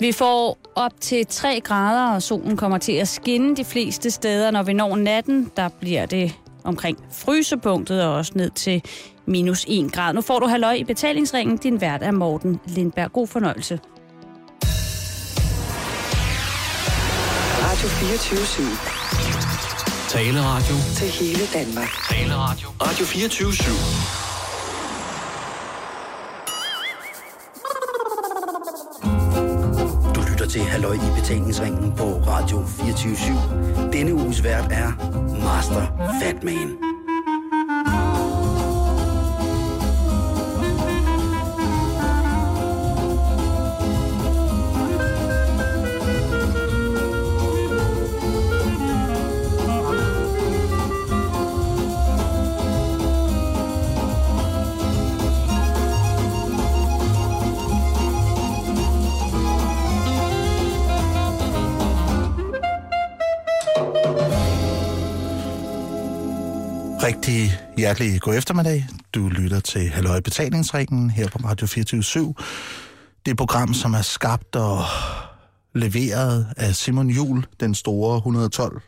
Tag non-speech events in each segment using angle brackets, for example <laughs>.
Vi får op til 3 grader, og solen kommer til at skinne de fleste steder. Når vi når natten, der bliver det omkring frysepunktet og også ned til minus 1 grad. Nu får du halløj i betalingsringen. Din vært er Morten Lindberg. God fornøjelse. Radio 24 /7. Taleradio. Til hele Danmark. Taleradio. Radio 24 /7. Halløj i betalingsringen på Radio 24 /7. Denne uges vært er Master Fatman. Hjertelig god eftermiddag. Du lytter til Halløj Betalingsringen her på Radio 24 Det er program, som er skabt og leveret af Simon Jul, den store 112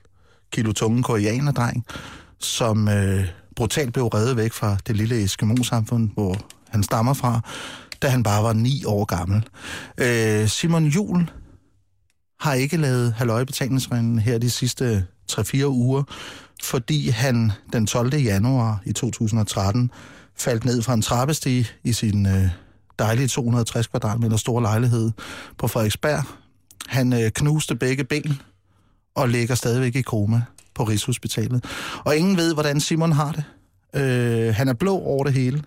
kilo tunge koreanerdreng, som øh, brutalt blev reddet væk fra det lille Eskimo-samfund, hvor han stammer fra, da han bare var ni år gammel. Øh, Simon Jul har ikke lavet Halløj Betalingsringen her de sidste 3-4 uger, fordi han den 12. januar i 2013 faldt ned fra en trappestige i sin øh, dejlige 260 kvadratmeter store lejlighed på Frederiksberg. Han øh, knuste begge ben og ligger stadigvæk i koma på Rigshospitalet. Og ingen ved, hvordan Simon har det. Øh, han er blå over det hele,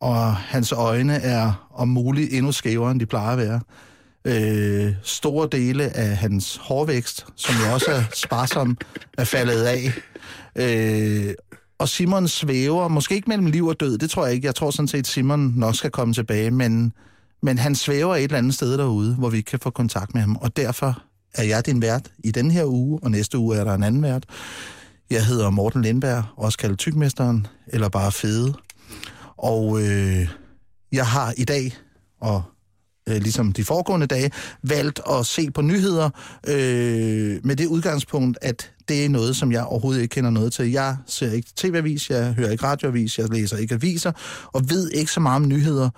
og hans øjne er om muligt endnu skævere, end de plejer at være øh, store dele af hans hårvækst, som jo også er sparsom, er faldet af. Øh, og Simon svæver, måske ikke mellem liv og død, det tror jeg ikke. Jeg tror sådan set, at Simon nok skal komme tilbage, men, men han svæver et eller andet sted derude, hvor vi ikke kan få kontakt med ham. Og derfor er jeg din vært i den her uge, og næste uge er der en anden vært. Jeg hedder Morten Lindberg, også kaldet Tykmesteren, eller bare Fede. Og øh, jeg har i dag, og øh, ligesom de foregående dage, valgt at se på nyheder øh, med det udgangspunkt, at det er noget, som jeg overhovedet ikke kender noget til. Jeg ser ikke tv-avis, jeg hører ikke radioavis, jeg læser ikke aviser, og ved ikke så meget om nyheder.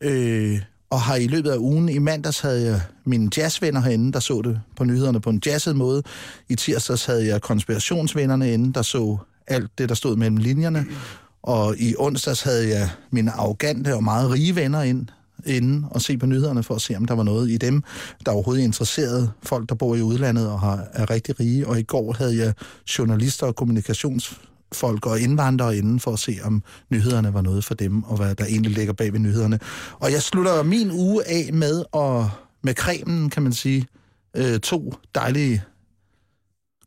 Øh, og har i løbet af ugen, i mandags havde jeg mine jazzvenner herinde, der så det på nyhederne på en jazzet måde. I tirsdags havde jeg konspirationsvennerne inde, der så alt det, der stod mellem linjerne. Og i onsdags havde jeg mine arrogante og meget rige venner ind, inden og se på nyhederne for at se, om der var noget i dem, der overhovedet interesserede folk, der bor i udlandet og har, er rigtig rige. Og i går havde jeg journalister og kommunikationsfolk og indvandrere inden for at se, om nyhederne var noget for dem, og hvad der egentlig ligger bag ved nyhederne. Og jeg slutter min uge af med, at, med cremen, kan man sige, øh, to dejlige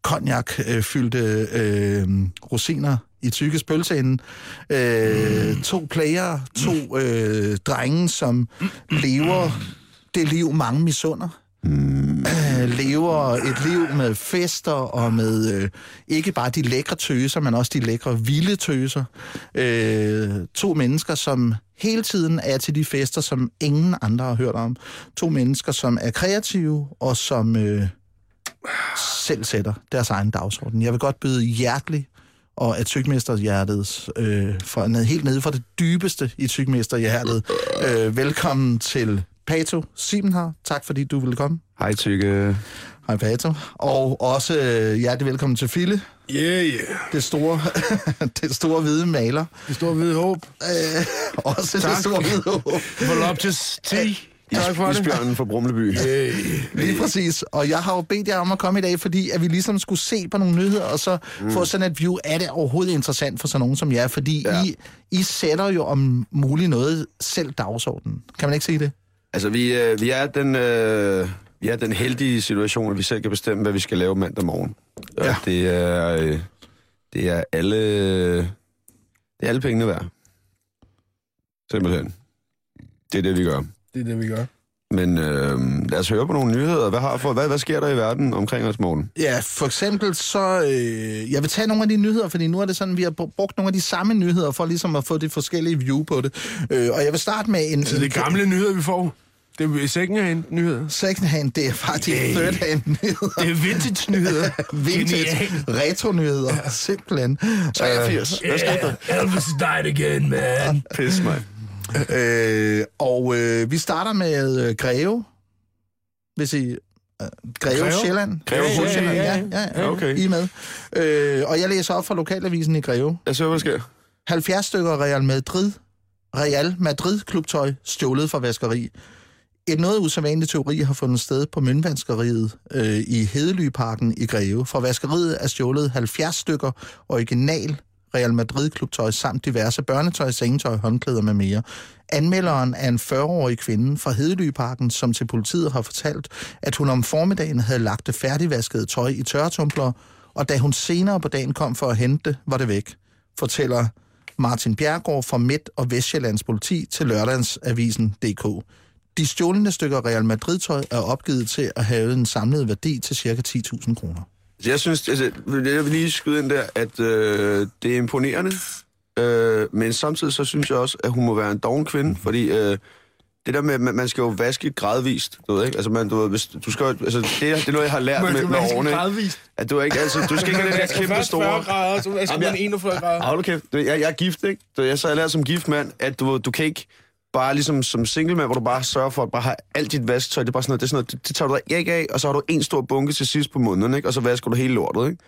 konjak-fyldte øh, øh, rosiner i tykkes pølseenden. Øh. To player, to øh, drenge, som lever det liv, mange misunder. Mm. Øh, lever et liv med fester og med øh, ikke bare de lækre tøser, men også de lækre vilde tøser. Øh, to mennesker, som hele tiden er til de fester, som ingen andre har hørt om. To mennesker, som er kreative og som øh, selv sætter deres egen dagsorden. Jeg vil godt byde hjertelig og at tykmesterhjertet, øh, for, ned, helt nede fra det dybeste i tykmesterhjertet. Øh, velkommen til Pato Simen her. Tak fordi du ville komme. Hej Tykke. Hej Pato. Og også øh, hjertelig velkommen til Fille. Yeah, yeah. Det store, <laughs> det store hvide maler. Det store hvide håb. Øh, også tak. det store hvide håb. Voluptuous Tak for det. Isbjørnen fra Brumleby. Hey. Lige præcis. Og jeg har jo bedt jer om at komme i dag, fordi at vi ligesom skulle se på nogle nyheder, og så mm. få sådan et view. Er det overhovedet interessant for sådan nogen som jer? Fordi ja. I, I sætter jo om muligt noget selv dagsordenen. Kan man ikke sige det? Altså, vi, øh, vi, er den, øh, vi er den heldige situation, at vi selv kan bestemme, hvad vi skal lave mandag morgen. Og ja. det er, øh, det er alle, det er alle pengene værd. Simpelthen. Det er det, vi gør. Det er det, vi gør. Men øh, lad os høre på nogle nyheder. Hvad, har for, hvad, hvad sker der i verden omkring os, morgen? Ja, for eksempel så... Øh, jeg vil tage nogle af de nyheder, fordi nu er det sådan, vi har brugt nogle af de samme nyheder for ligesom at få det forskellige view på det. Øh, og jeg vil starte med en... Så det er gamle nyheder, vi får? Det er second-hand nyheder. Second hand, det er faktisk Yay. third hand nyheder. Det er vintage nyheder. <laughs> Vintage, retro nyheder, ja. simpelthen. 83. Hvad skete der? Yeah, Elvis died again, man. Pis mig. Øh, og øh, vi starter med øh, Greve, hvis I... Øh, Greve, Greve? Sjælland. Greve Ja, Sjælland, ja, ja, ja, ja. Okay. I er med. Øh, og jeg læser op fra lokalavisen i Greve. Jeg ser, hvad der sker. 70 stykker Real Madrid, Real Madrid klubtøj stjålet fra vaskeri. Et noget usædvanligt teori har fundet sted på møntvaskeriet øh, i Hedelyparken i Greve. Fra vaskeriet er stjålet 70 stykker original Real Madrid klubtøj samt diverse børnetøj, sengetøj, håndklæder med mere. Anmelderen er en 40-årig kvinde fra Hedelyparken, som til politiet har fortalt, at hun om formiddagen havde lagt det færdigvaskede tøj i tørretumbler, og da hun senere på dagen kom for at hente det, var det væk, fortæller Martin Bjergård fra Midt- og Vestjyllands politi til lørdagsavisen.dk. De stjålne stykker Real Madrid-tøj er opgivet til at have en samlet værdi til ca. 10.000 kroner. Jeg synes, altså, jeg vil lige skyde ind der, at øh, det er imponerende, øh, men samtidig så synes jeg også, at hun må være en doven kvinde, fordi øh, det der med, man man skal jo vaske gradvist, du ved ikke? Altså, man, du, ved, hvis, du skal, altså det, er- det er noget, jeg har lært med, med årene, gradvist. At du er ikke, altså, du skal ikke have den der kæmpe Først 40 store... grader, så vasker Jamen, jeg- 41 grader. Hold kæft, Du, jeg, jeg er gift, ikke? Så jeg så jeg lært som gift mand, at du, du kan ikke bare ligesom som single mand, hvor du bare sørger for at bare have alt dit vasketøj, det er bare sådan noget, det, er sådan noget, det, det tager du dig ikke af, og så har du en stor bunke til sidst på måneden, ikke? Og så vasker du hele lortet, ikke?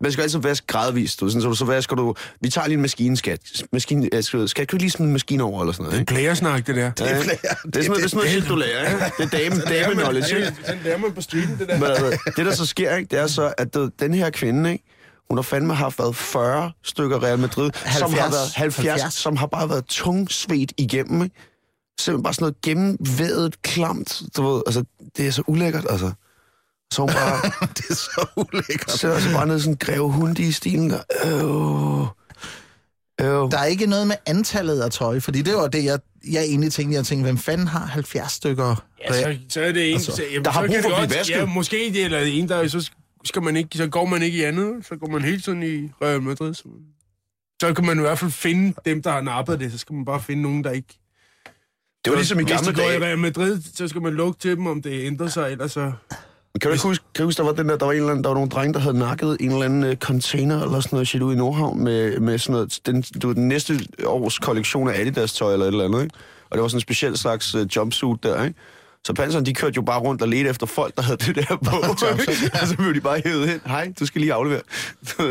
Man skal altid vaske gradvist, du, sådan, så, du, så vasker du... Vi tager lige en maskine, skat. Maskine, jeg skal, skal ikke lige smide en maskine over, eller sådan noget, ikke? Plæresnak, det der. Ja, det, er sådan noget, det, er sådan noget shit, du lærer, ikke? Det er dame, dame knowledge, ikke? Sådan lærer man på streeten, det der. Men altså, det, der så sker, ikke, det er så, at det, den her kvinde, ikke, hun har fandme haft været 40 stykker Real Madrid, som har 70. været 70, 70. som har bare været tungsvedt igennem, ikke? Simpelthen bare sådan noget gennemvædet, klamt, du ved, altså, det er så ulækkert, altså. Så hun bare, <laughs> det er så ulækkert. så er så bare ned sådan en greve i stilen, der, øh, øh. Der er ikke noget med antallet af tøj, fordi det var det, jeg, jeg egentlig tænkte. Jeg tænkte, hvem fanden har 70 stykker? Ja, så, så er det en... Altså, så, jamen, der har brug for at blive vasket. Ja, måske det, eller en, der så skal man ikke, så går man ikke i andet, så går man helt sådan i Real Madrid. Så, så kan man i hvert fald finde dem, der har nappet det, så skal man bare finde nogen, der ikke... Det var ligesom i Hvis gamle de går i dage. Real Madrid, så skal man lukke til dem, om det ændrer sig, ellers så... Kan du ikke huske, kan du huske, der var, den der, der var, en eller anden, der var nogle drenge, der havde nakket en eller anden øh, container eller sådan noget shit ud i Nordhavn med, med sådan noget, den, du, den næste års kollektion af Adidas-tøj eller et eller andet, ikke? Og det var sådan en speciel slags uh, jumpsuit der, ikke? Så panseren, de kørte jo bare rundt og ledte efter folk, der havde det der på. <laughs> og så blev de bare hævet hen. Hej, du skal lige aflevere.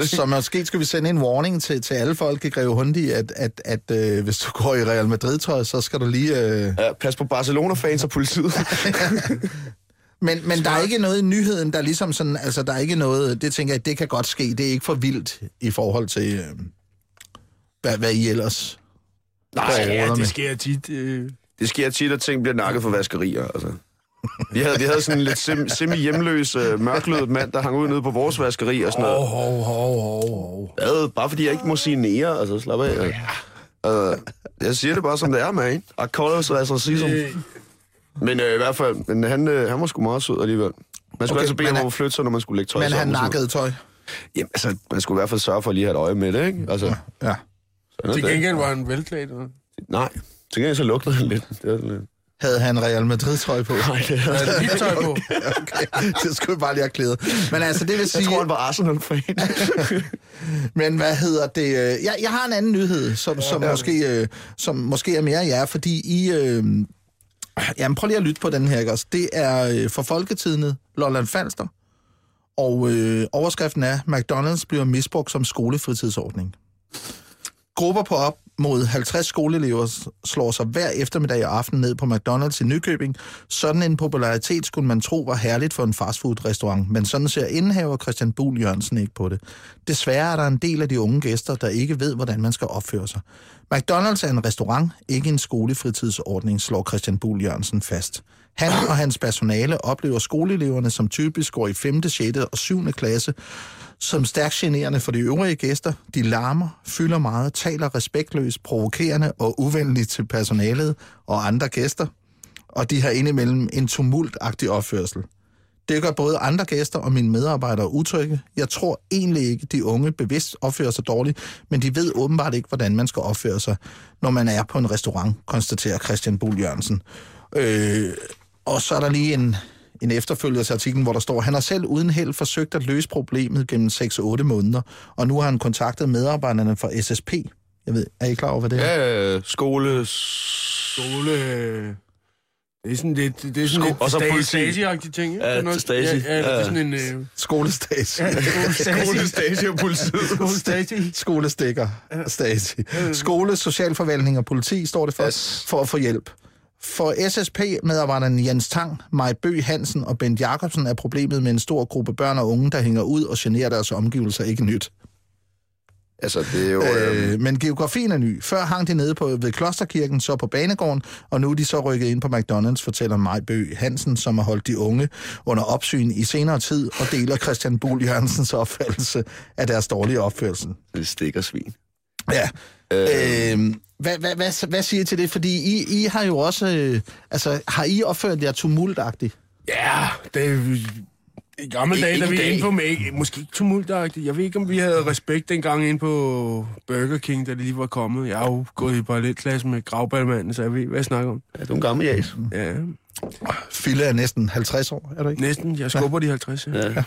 Så måske skal vi sende en warning til, til alle folk i Greve Hundi, at, at, at øh, hvis du går i Real Madrid-tøj, så skal du lige... Øh... ja, pas på Barcelona-fans og politiet. <laughs> Men, men der er ikke noget i nyheden, der ligesom sådan... Altså, der er ikke noget... Det tænker jeg, det kan godt ske. Det er ikke for vildt i forhold til, øh, hvad, hvad I ellers... Nej, Ja, med. det sker tit. Øh, Det sker tit, at ting bliver nakket for vaskerier, altså. Vi havde, vi havde sådan en lidt sim, semi-hjemløs, øh, mørklødet mand, der hang ud nede på vores vaskeri og sådan noget. hov, hov, hov, hov, hov. Hvad? Bare fordi jeg ikke må sige nære, altså slap af. Ja. Uh, jeg siger det bare som det er, man. I call us as racism. Men øh, i hvert fald, men han, øh, han var sgu meget sød alligevel. Man skulle Okay, altså bede ham om at flytte sig, når man skulle lægge tøj Men han nakkede tøj. Jamen, altså, man skulle i hvert fald sørge for at lige have et øje med det, ikke? Altså, Ja. er Til det. gengæld var han velklædt. eller? Nej, til gengæld så lugtede han lidt. Det var sådan lidt. Havde han Real Madrid-tøj på? Nej, det Han havde hvidt tøj på. <laughs> okay. Det skulle vi bare lige have klædet. Men altså, det vil Jeg sige... tror, han var Arsenal-fan. <laughs> Men hvad hedder det? øh, Jeg, jeg har en anden nyhed, som, som, måske, øh, som måske er mere jer, fordi I... Øh, jamen, prøv lige at lytte på den her, ikke også? Det er øh, for Folketidene Lolland Falster, og øh, overskriften er, McDonald's bliver misbrugt som skolefritidsordning. Grupper på op mod 50 skoleelever slår sig hver eftermiddag og aften ned på McDonald's i Nykøbing. Sådan en popularitet skulle man tro var herligt for en fastfood-restaurant, men sådan ser indehaver Christian Buhl Jørgensen ikke på det. Desværre er der en del af de unge gæster, der ikke ved, hvordan man skal opføre sig. McDonald's er en restaurant, ikke en skolefritidsordning, slår Christian Buhl Jørgensen fast. Han og hans personale oplever skoleeleverne, som typisk går i 5., 6. og 7. klasse, som stærkt generende for de øvrige gæster. De larmer, fylder meget, taler respektløst, provokerende og uvenligt til personalet og andre gæster. Og de har indimellem en tumultagtig opførsel. Det gør både andre gæster og mine medarbejdere utrygge. Jeg tror egentlig ikke, de unge bevidst opfører sig dårligt, men de ved åbenbart ikke, hvordan man skal opføre sig, når man er på en restaurant, konstaterer Christian Bull Jørgensen. Øh, Og så er der lige en, en efterfølger til artiklen, hvor der står, han har selv uden held forsøgt at løse problemet gennem 6-8 måneder, og nu har han kontaktet medarbejderne fra SSP. Jeg ved, er I klar over, hvad det er? Ja, skole... Skole... Det er sådan lidt, det er sådan lidt og så Stasi- politi. Stasi-agtige ting, ikke? Ja, Det er noget- Stasi. Ja, ja, det er Ja. sådan en... Øh, Skolestas. ja, skole Stasi og politiet. Skole Stasi. Skolestikker. Stasi. Skole, socialforvaltning og politi står det for, Yes. for at få hjælp. For SSP-medarbejderne Jens Tang, Maj Bø Hansen og Bent Jacobsen er problemet med en stor gruppe børn og unge, der hænger ud og generer deres omgivelser ikke nyt. Altså, det er jo... Øh, Øh, men geografien er ny. Før hang de nede på, ved Klosterkirken, så på Banegården, og nu er de så rykket ind på McDonald's, fortæller Maj Bø Hansen, som har holdt de unge under opsyn i senere tid, og deler Christian Buhl Jørgensens opfattelse af deres dårlige opførsel. det stikker svin. Ja. Øh, hvad, hvad, hvad, hvad siger I til det? Fordi I, I har jo også... Øh, altså, har I opført jer tumultagtigt? Ja, det. I gamle dage, da vi er inde på med, måske ikke tumultagtigt. Jeg ved ikke, om vi havde respekt dengang inde på Burger King, da det lige var kommet. Jeg har jo gået i parallelklasse med Gravballmanden, så jeg ved, hvad jeg snakker om. ja, du er en gammel jæs. Ja, Fille er næsten 50 år, er du ikke? næsten. Jeg skubber de 50. Ja. Ja.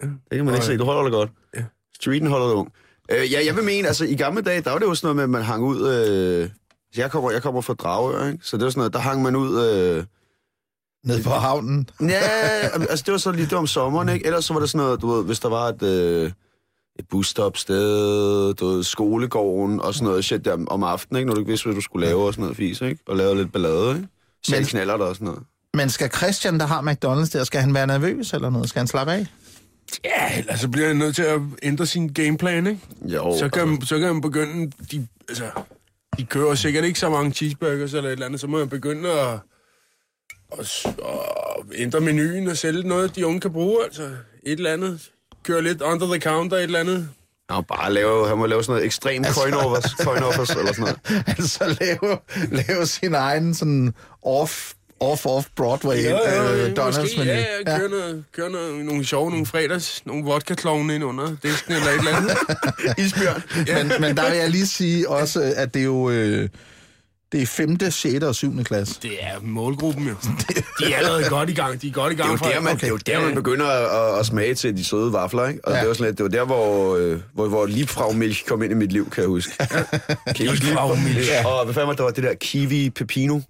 Det kan man ikke se. Du holder det godt. Ja. Streeten holder det ung. Øh, ja, jeg vil mene, altså i gamle dage, der var det jo sådan noget med, at man hang ud... Øh, jeg, kommer, jeg kommer fra Dragør, ikke? Så det var sådan noget, der hang man ud... Øh, Nede på havnen. Ja, altså det var så lige det var om sommeren, ikke? Ellers så var det sådan noget, du ved, hvis der var et, øh, et busstopsted, du ved, skolegården og sådan noget shit der om aftenen, ikke? Når du ikke vidste, hvad du skulle lave og sådan noget fis, ikke? Og lave lidt ballade, ikke? Selv knaller der og sådan noget. Men skal Christian, der har McDonald's der, skal han være nervøs eller noget? Skal han slappe af? Ja, ellers så bliver jeg nødt til at ændre sin gameplan, ikke? Jo, Så kan, altså, man, så kan man begynde... De, altså, de kører sikkert ikke så mange cheeseburgers eller et eller andet, så må man begynde at, at, at ændre menuen og sælge noget, de unge kan bruge. Altså et eller andet. Køre lidt under the counter, et eller andet. han, må bare lave, han må lave sådan noget ekstrem Altså- coin-offers, coin-offers eller sådan noget. <laughs> altså lave, lave sin egen sådan off, off-off Broadway Ja, ja, øh, ja, Donalds måske, ja, ja, køre, noget, køre noget, nogle sjove, nogle fredags, nogle vodka ind under disken eller et eller andet. <laughs> Isbjørn. Men, men der vil jeg lige sige også, at det er jo... Øh, det er 5., 6. og 7. klasse. Det er målgruppen jo. <laughs> De er allerede godt i gang. De er godt i Det er gang jo der, man, okay. det er jo der, man begynder at, at smage til de søde vafler, ikke? Og Ja. ja. det, var sådan lidt, det var der, hvor, øh, hvor, hvor Liebfrau-mælk kom ind i mit liv, kan jeg huske. Kan I huske Liebfrau-mælk. Ja. Og hvad fanden var det, der var det der kiwi pepino?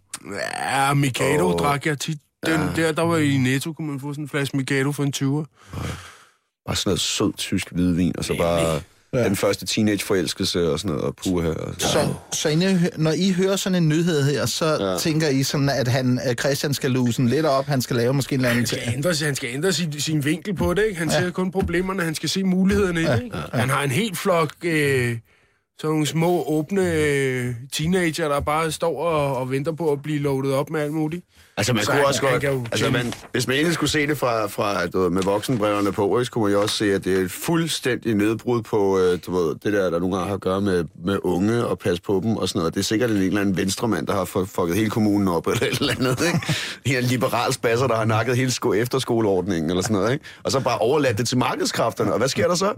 Ja, Mikado oh. drak jeg tit. Den, der, der var i Netto, kunne man få sådan en flaske Mikado for en 20'er. Bare sådan noget sød tysk hvidvin, og så bare ja. den første teenage-forelskelse og sådan noget, og puha. Og så. Så, så inde, når I hører sådan en nyhed her, så ja. Ja. tænker I sådan, at han, Christian skal loosen lidt op, han skal lave måske en eller anden Han ting. skal ændre, han skal ændre sin, sin vinkel på det, ikke? Han ja. ser kun problemerne, han skal se mulighederne i det, ikke? Han har en helt flok... Øh, sådan nogle små, åbne øh, teenager, der bare står og, og venter på at blive loadet op med alt muligt. Altså, man Så kunne han- også han godt... jo Altså, man, hvis man egentlig skulle se det fra, fra du ved, med voksenbrillerne på, ikke, så kunne man jo også se, at det er et fuldstændig nedbrud på øh, du ved, det der, der nogle gange har at gøre med, med unge og passe på dem og sådan noget. Det er sikkert en eller anden venstremand, der har fu- fucket hele kommunen op eller <laughs> et eller andet. Ikke? En eller liberal spasser, der har nakket hele sko- efterskoleordningen eller sådan noget. Ikke? Og så bare overladt det til markedskræfterne. Og hvad sker der så?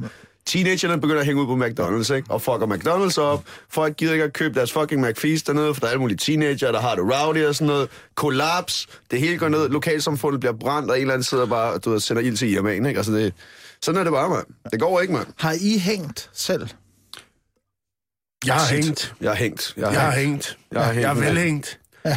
Teenagerne begynder at hænge ud på McDonald's, ikke? Og fucker McDonald's op. Folk gider ikke at købe deres fucking McFeast dernede, for der er alle mulige teenager, der har det rowdy og sådan noget. Kollaps. Det hele går ned. Lokalsamfundet bliver brændt, og en eller anden sidder bare du ved, sender ild til Irman, ikke? Altså, det, sådan er det bare, mand. Det går ikke, mand. Har I hængt selv? Jeg har Shit. hængt. Jeg har hængt. Jeg Jeg har hængt. hængt. Jeg har hængt. Jeg er velhængt. <laughs> ej,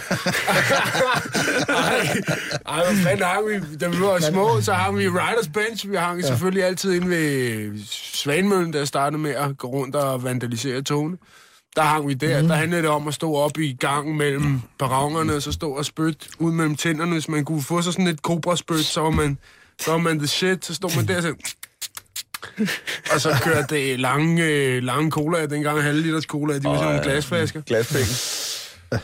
ej, hvad fanden hang vi? Da vi var små, så hang vi Riders Bench. Vi hang ja. selvfølgelig altid inde ved Svanemøllen, der startede med at gå rundt og vandalisere togene. Der hang vi der. Mm. Der handlede det om at stå op i gangen mellem perronerne, og så stå og spytte ud mellem tænderne. Hvis man kunne få sig sådan et kobraspyt, så var man, så var man the shit. Så stod man der og så... og så kørte det lange, lange cola, dengang halv liters cola, de var sådan nogle glasflasker. Glaspenge.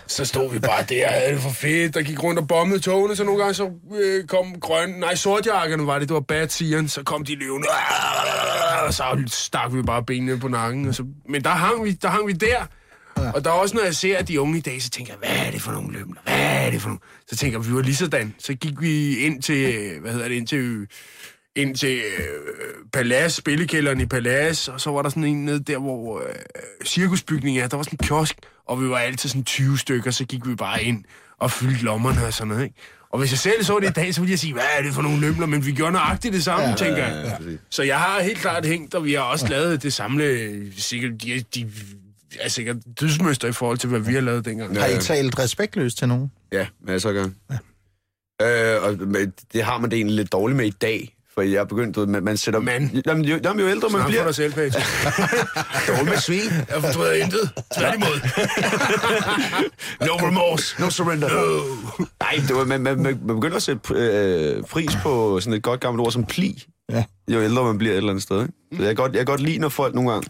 Så stod vi bare der, havde det for fedt, der gik rundt og bombede togene, så nogle gange så øh, kom grøn, nej, sortjakkerne var det, det var bad sigeren, så kom de løvende, og så stak vi bare benene på nakken. Og så, men der hang vi, der hang vi der, og der er også, når jeg ser de unge i dag, så tænker jeg, hvad er det for nogle lømler? Hvad er det for nogle? Så tænker jeg, vi var lige sådan. Så gik vi ind til, øh, hvad hedder det, ind til, ind til øh, Palace, spillekælderen i Palace, og så var der sådan en nede der, hvor øh, cirkusbygningen er. Der var sådan en kiosk, og vi var altid sådan 20 stykker, så gik vi bare ind. og fyldt lommerne og sådan noget, ikke? Og hvis jeg selv så det i dag, så ville jeg sige, hvad er det for nogle lømler? Men vi gjorde nøjagtigt det samme, ja, tænker jeg. ja, præcis. så jeg har helt klart hængt, og vi har også lavet det samle, sikkert, de, de er sikkert dydsmøster i forhold til, hvad vi har lavet dengang. Har I talt respektløst til nogen? Ja, masser af gange. Ja. Øh, og det har man det egentlig lidt dårligt med i dag. For jeg er begyndt, ved, man, man sætter... Man. Jamen, jo, jamen, jo ældre man Snak for bliver... dig selv, Page. <laughs> Dårligt med svin. Jeg fortryder intet. Tværtimod. <laughs> no remorse. No surrender. No. Nej, det var, man, man, man man begynder at sætte øh, pris på sådan et godt gammelt ord som pli. Ja. Jo ældre man bliver et eller andet sted. Ikke? Så jeg, kan godt, jeg kan godt lide, når folk nogle gange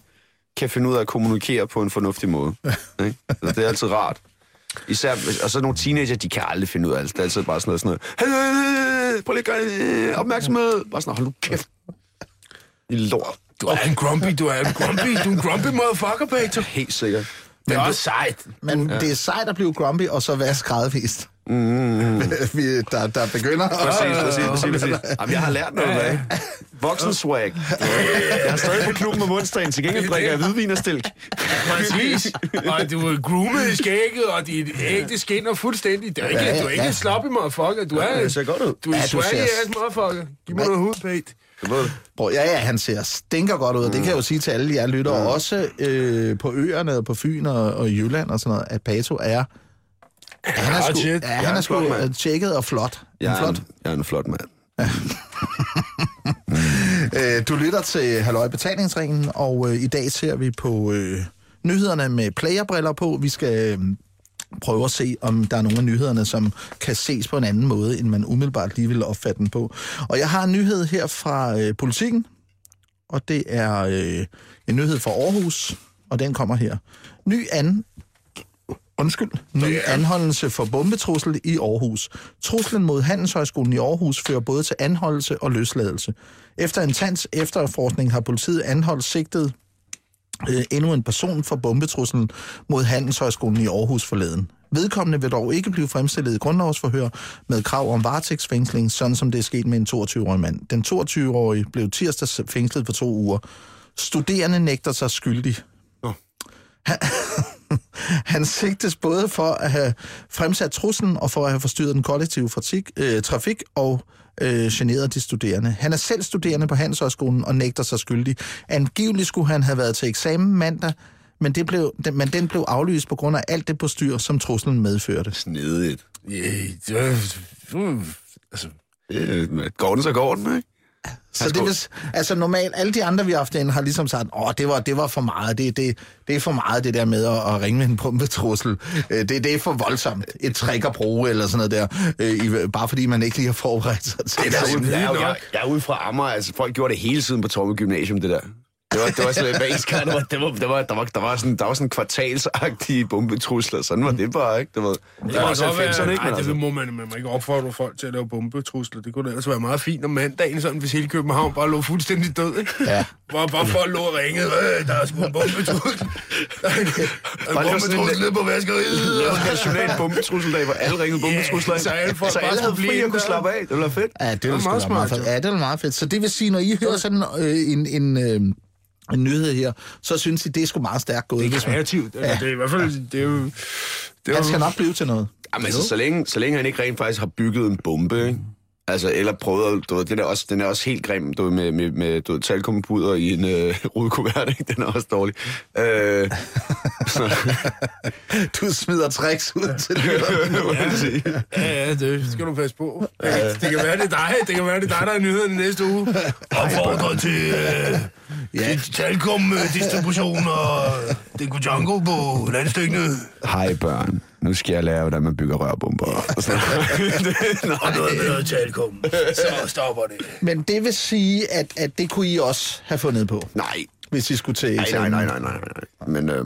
kan finde ud af at kommunikere på en fornuftig måde. <laughs> Ikke? Så det er altid rart. Især, og så nogle teenager, de kan aldrig finde ud af det. Det er altid bare sådan noget, sådan noget. "Øh, Prøv lige at gøre øh, opmærksomhed. Bare sådan, hold nu kæft. I lort. Du er en grumpy, du er en grumpy, du er en grumpy motherfucker, Peter. Helt sikkert. Det er også sejt. Men ja. det er sejt at blive grumpy, og så være skræddervist. Mm. <laughs> Vi, der, der begynder... Præcis, præcis, præcis, <laughs> præcis. Jamen, jeg har lært noget af. Voksen swag. Jeg har stadig på klubben om onsdagen, til gengæld drikker jeg hvidvin og stilk. Præcis. Og du er groomet i skægget, og dit ægte skinner fuldstændig. Det er ikke, Ja, ja, du er ikke ja. en sloppy motherfucker. Du er, Det ser godt ud. du er Ja, swaggy ass motherfucker. Giv mig noget hud, Pete. Du ved det. Prøv, ja, ja, han ser stinker godt ud, og det kan jeg jo sige til alle jer lyttere, mm. også øh, på øerne og på Fyn og, og Jylland og sådan noget, at Pato er... Han er sgu, ja, han er sgu øh, tjekket og flot. En Jeg er flot. en, jeg er en flot mand. <laughs> Øh, du lytter til Halløj Betalingsringen, og øh, i dag ser vi på øh, nyhederne med playerbriller på. Vi skal øh, prøve at se, om der er nogle af nyhederne, som kan ses på en anden måde, end man umiddelbart lige vil opfatte den på. Og jeg har en nyhed her fra øh, politikken, og det er øh, en nyhed fra Aarhus, og den kommer her. Ny an Undskyld. Ny anholdelse for bombetrussel i Aarhus. Truslen mod Handelshøjskolen i Aarhus fører både til anholdelse og løsladelse. Efter en tans efterforskning har politiet anholdt sigtet øh, endnu en person for bombetruslen mod Handelshøjskolen i Aarhus forleden. Vedkommende vil dog ikke blive fremstillet i grundlovsforhør med krav om varetægtsfængsling, sådan som det er sket med en 22-årig mand. Den 22-årige blev tirsdags fængslet for to uger. Studerende nægter sig skyldig. Han, <laughs> <laughs> han sigtes både for at have fremsat truslen og for at have forstyrret den kollektive trafik, øh, trafik og øh, generet de studerende. Han er selv studerende på Handelshøjskolen og nægter sig skyldig. Angiveligt skulle han have været til eksamen mandag, men, det blev, den, men den blev aflyst på grund af alt det postyr, som truslen medførte. Snedigt. Yeah, det er, du, altså, er- Går den, så går den, ikke? Så det vil, altså normalt, alle de andre, vi har haft inde, har ligesom sagt, åh, det var, det var for meget, det, det, det er for meget det der med at, at ringe med en pumpetrussel. Øh, Det, det er for voldsomt. Et trick at bruge, eller sådan noget der, øh, bare fordi man ikke lige har forberedt sig til Det er, ude, jeg, jeg, jeg er ude fra Amager, altså folk gjorde det hele tiden på Torme Gymnasium, det der. Det var, det var sådan, hver eneste gang, der var, det var, der var, der var, der var sådan, der var sådan kvartalsagtige bombetrusler, sådan var det bare, ikke? Det var, det var også 90'erne, ikke? Nej, Men det altså, må man, man må ikke opfordre folk til at lave bombetrusler. Det kunne da ellers være meget fint om mandagen, sådan, hvis hele København bare lå fuldstændig død, ikke? Ja. Hvor bare folk lå og ringede, øh, der er sgu en bombetrussel. Der er en, der en bombetrussel nede på vaskeriet. det var en national bombetrusseldag, hvor alle ringede bombetrusler. så alle folk så bare alle havde fri og kunne der. slappe af. Det ville være fedt. Ja, det, var var meget smart. Ja, det var meget fedt. Så det vil sige, når I hører sådan øh, en, en, øh, en nyhed her, så synes I, det er sgu meget stærkt gået. Det er kreativt. Ja. Det er i hvert fald, det er jo... Det er Han skal nok blive til noget. Jamen, altså, så længe, så længe han ikke rent faktisk har bygget en bombe, ikke? Altså, eller prøvet, at- du ved, den er også, den er også helt grim, du ved, med, med, med du ved, talkumpuder i en øh, <laughs> rudkuvert, ikke? Den er også dårlig. Øh, <laughs> Du smider tricks ud til lytterne. <laughs> Ja, ja, det skal du passe på. Det kan være, det er dig. Det kan være, det er dig, der er nyheden næste uge. Opfordrer til øh, Ja. Talkom-distribution og Deko Django på landstækkende. Hej børn, nu skal jeg lære, hvordan man bygger rørbomber. <laughs> Og sådan. Og noget med noget Talkom. Så stopper det. Men det vil sige, at, at det kunne I også have fundet på, nej, hvis I skulle til nej, nej, eksamen. nej, nej, nej, nej. Men øh, <laughs>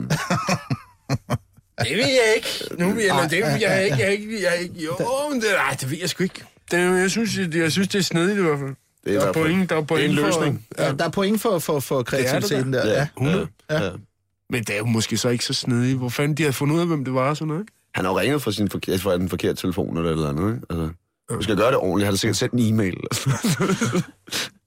Det ved jeg ikke. Nu vil jeg, det vil jeg ikke. Jeg, er ikke, jeg er ikke. Jo, men det, nej, det ved jeg sgu ikke. Det, jeg, synes, det, jeg synes, det er snedigt i hvert fald. det er, Der er point, der er point det er en for- løsning. Ja, der er point for, for, for kreativiteten der. Ja. 100. Ja. Ja. Men det er jo måske så ikke så snedigt. Hvor fanden de har fundet ud af, hvem det var og sådan noget, ikke? Han har jo ringet fra, sin forkerte, fra den forkerte telefon eller et eller andet, ikke? Altså, du skal gøre det ordentligt. Han har sikkert sendt en e-mail. <laughs>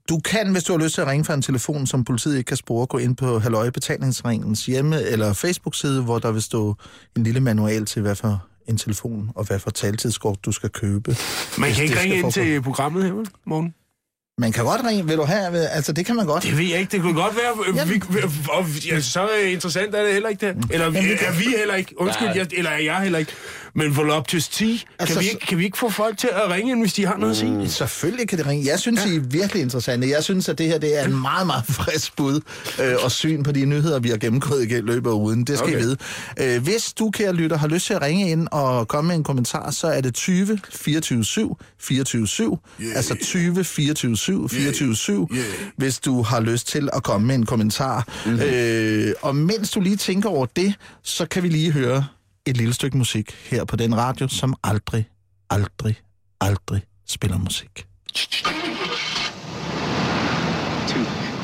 Du kan, hvis du har lyst til at ringe fra en telefon, som politiet ikke kan spore, gå ind på Halløj Betalingsringens hjemme- eller Facebook-side, hvor der vil stå en lille manual til, hvad for en telefon, og hvad for taltidskort du skal købe. Man kan ikke ringe ind til programmet her, morgen. Man kan godt ringe, vil du have, altså det kan man godt. Det ved jeg ikke. Det kunne godt være, øh, vi, vi, og, ja, så øh, interessant er det heller ikke det. Eller Jamen, det er vi heller ikke. Undskyld, jeg, eller er jeg heller ikke. Men Voluptuous 10, Altså, kan, vi ikke, kan vi ikke få folk til at ringe ind, hvis de har noget at sige? Selvfølgelig kan det ringe. Jeg synes, ja. I er virkelig interessante. Jeg synes, at det her det er en meget, meget <laughs> frisk bud øh, og syn på de nyheder, vi har gennemgået i løbet af ugen. Det skal okay. I vide. Øh, hvis du, kære lytter, har lyst til at ringe ind og komme med en kommentar, så er det 20 24 7 24 7. Yeah. Altså 20 24 7 24 7, yeah. hvis du har lyst til at komme med en kommentar. Mm-hmm. Øh, og mens du lige tænker over det, så kan vi lige høre et lille stykke musik her på den radio, som aldrig, aldrig, aldrig spiller musik. 2,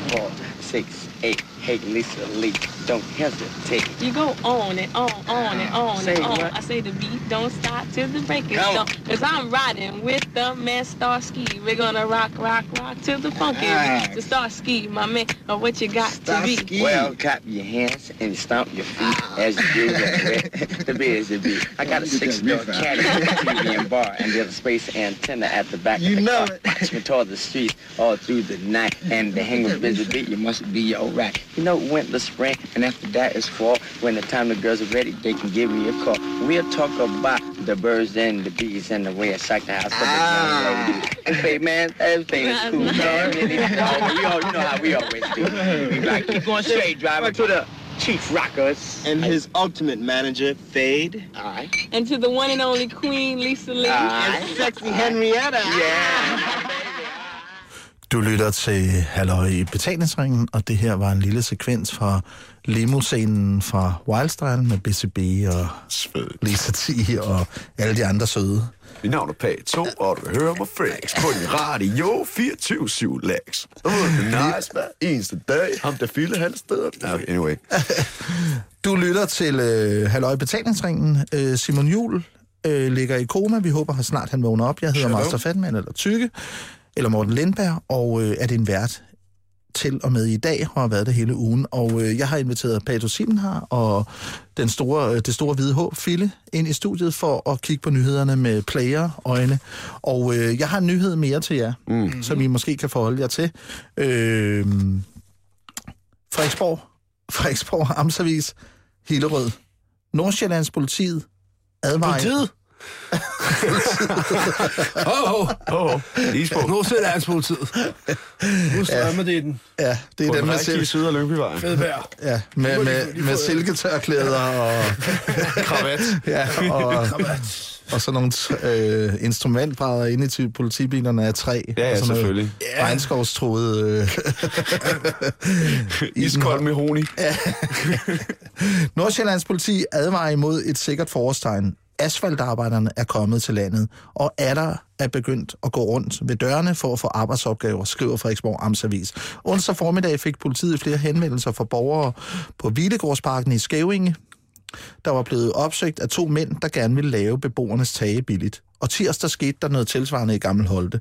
4, 6, 8. Hey, Lisa Lee, don't hesitate. You go on and on, on and on Say and on. what? I say the beat don't stop till the break is done. Cause I'm riding with the man Starsky. We're gonna rock, rock, rock till the funky Alright. beat. So Starsky, my man, uh, what you got to be? Well, clap your hands and stomp your feet as you do the, the biz the beat. I got a six-door caddy, TV and bar, and there's a space antenna at the back You of the know car. it. Watch me toward the streets all through the night, and the hang with busy beat, you must be your alright. You know, winter, spring, and after that is fall. When the time the girls are ready, they can give me a call. We'll talk about the birds and the bees and the way I psych the house for the young ladies. And say, man, everything is cool, <laughs> man. Really, you know how we always do. We like, keep going straight, driver, to the chief rockers. And his ultimate manager, Fade. All right. And to the one and only Queen Lisa Lee. Alright. Sexy Henrietta. Yeah. Du lytter til Halløj i betalingsringen, og det her var en lille sekvens fra limo-scenen fra Wildstyle med BCB og Lisa T og alle de andre søde. Mit navn er Pag 2, og du hører mig flex på din radio 24-7 lax. Det er nice, hver eneste dag. Ham der fylder halv steder. Anyway. <laughs> Du lytter til øh, Halløj i betalingsringen. Øh, Simon Jul øh, ligger i koma. Vi håber, at snart han vågner op. Jeg hedder Shalom. Master Fatman, eller Tykke, eller Morten Lindberg, og øh, er din vært til og med i dag, og har været det hele ugen. Og øh, jeg har inviteret Pato Simen her, og den store, øh, det store hvide H, Fille, ind i studiet for at kigge på nyhederne med player-øjne. Og øh, jeg har en nyhed mere til jer, mm. som I måske kan forholde jer til. Øh, Frederiksborg, Frederiksborg Amtsavis, Hillerød. Nordsjællands politiet advarer... Politiet? Åh, åh, Åh, oh, isbo. nu sidder politiet. Nu strømmer det i den. Ja, det er På dem den med, rigtige sil- side af Lyngbyvejen. Fedbær. ja, med, med, med får- silketørklæder og, <laughs> Kravat. ja, og, og sådan nogle øh, instrumentbrædder inde i ty- politibilerne af træ. Ja, ja, og sådan selvfølgelig. Regnskovstroet... Øh, <laughs> Iskold med honi. <laughs> Nordsjællands politi advarer imod et sikkert forårstegn. Asfaltarbejderne er kommet til landet, og er der er begyndt at gå rundt ved dørene for at få arbejdsopgaver, skriver Frederiksborg Amtsavis. Onsdag formiddag fik politiet flere henvendelser fra borgere på Hvilegårdsparken i Skævinge, der var blevet opsøgt af to mænd, der gerne ville lave beboernes tage billigt. Og tirsdag skete der noget tilsvarende i Gammel Holte.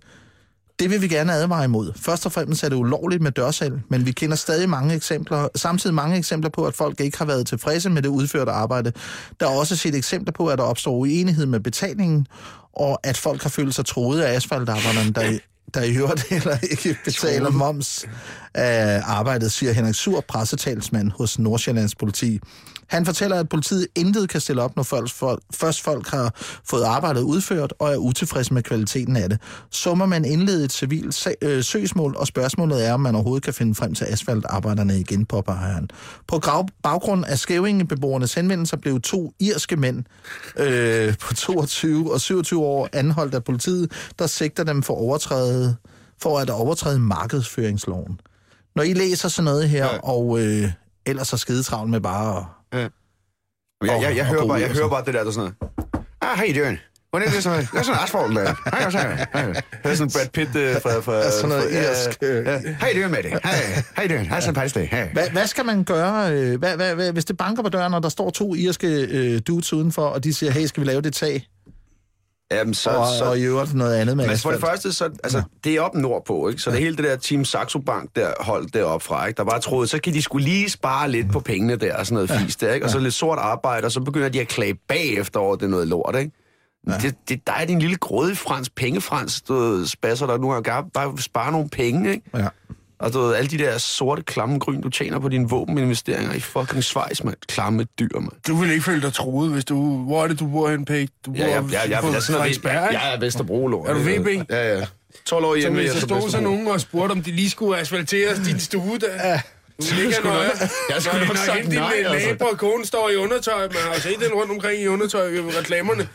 Det vil vi gerne advare imod. Først og fremmest er det ulovligt med dørsalg, men vi kender stadig mange eksempler, samtidig mange eksempler på, at folk ikke har været tilfredse med det udførte arbejde. Der er også set eksempler på, at der opstår uenighed med betalingen, og at folk har følt sig troet af asfaltarbejderne, der, der i øvrigt <laughs> heller ikke betaler moms af arbejdet, siger Henrik Sur, pressetalsmand hos Nordsjællands politi. Han fortæller, at politiet intet kan stille op, når folk, folk, først folk har fået arbejdet udført og er utilfredse med kvaliteten af det. Så må man indlede et civilt sag, øh, søgsmål, og spørgsmålet er, om man overhovedet kan finde frem til asfaltarbejderne igen, påpeger han. På grav, baggrund af skævingebeboernes henvendelser blev to irske mænd øh, på 22 og 27 år anholdt af politiet, der sigter dem for, overtræde, for at overtræde markedsføringsloven. Når I læser sådan noget her, Ja. og øh, ellers er skidetravlt med bare at Jeg, jeg, jeg, Og- og hører bare, jeg hører så. bare det der, der er sådan noget. Ah, how you doing? Hvordan er det sådan? Det er sådan asfalt, der. Hej, her. Hej. Det er sådan Brad Pitt øh, fra... fra Ja, sådan noget ja, irsk, øh. Ja. How you doing, Mette? Hej. How you doing? Hej, sådan en day. Hej. Hvad, hvad skal man gøre, øh, hvad, hvad, hvad, hvis det banker på døren, og der står to irske øh, dudes udenfor, og de siger, hey, skal vi lave det tag? Jamen, så, og, så, og i øvrigt noget andet med Men for det første, så, altså, det er op nordpå, ikke? Så det er hele det der Team Saxo Bank der holdt deroppe fra, ikke? Der bare troede, så kan de skulle lige spare lidt på pengene der, og sådan noget ja. fisk der, ikke? Og så lidt sort arbejde, og så begynder de at klage bagefter over, det er noget lort, ikke? Ja. Det, det er dig, din lille grådige frans, pengefrans, du spasser der nu og bare, bare spare nogle penge, ikke? Ja. Og du ved, alle de der sorte, klamme gryn, du tjener på dine våbeninvesteringer i fucking Schweiz, mand. Klamme dyr, mand. Du vil ikke føle dig troet, hvis du... Hvor er det, du bor hen, Pæk? Du bor Ja, ja, ja, ja, på ja, ja, sådan noget, jeg, jeg er Vesterbro, lort. Er du VB? Ja, ja. 12 år Så hjemme, hvis jeg der så stod så nogen og spurgte, om de lige skulle asfaltere din stue der. Ja. Du nok- noget. jeg skulle Når- nok sagt nej, altså. nabo og kone står i undertøj, man har set den rundt omkring i undertøj i reklamerne.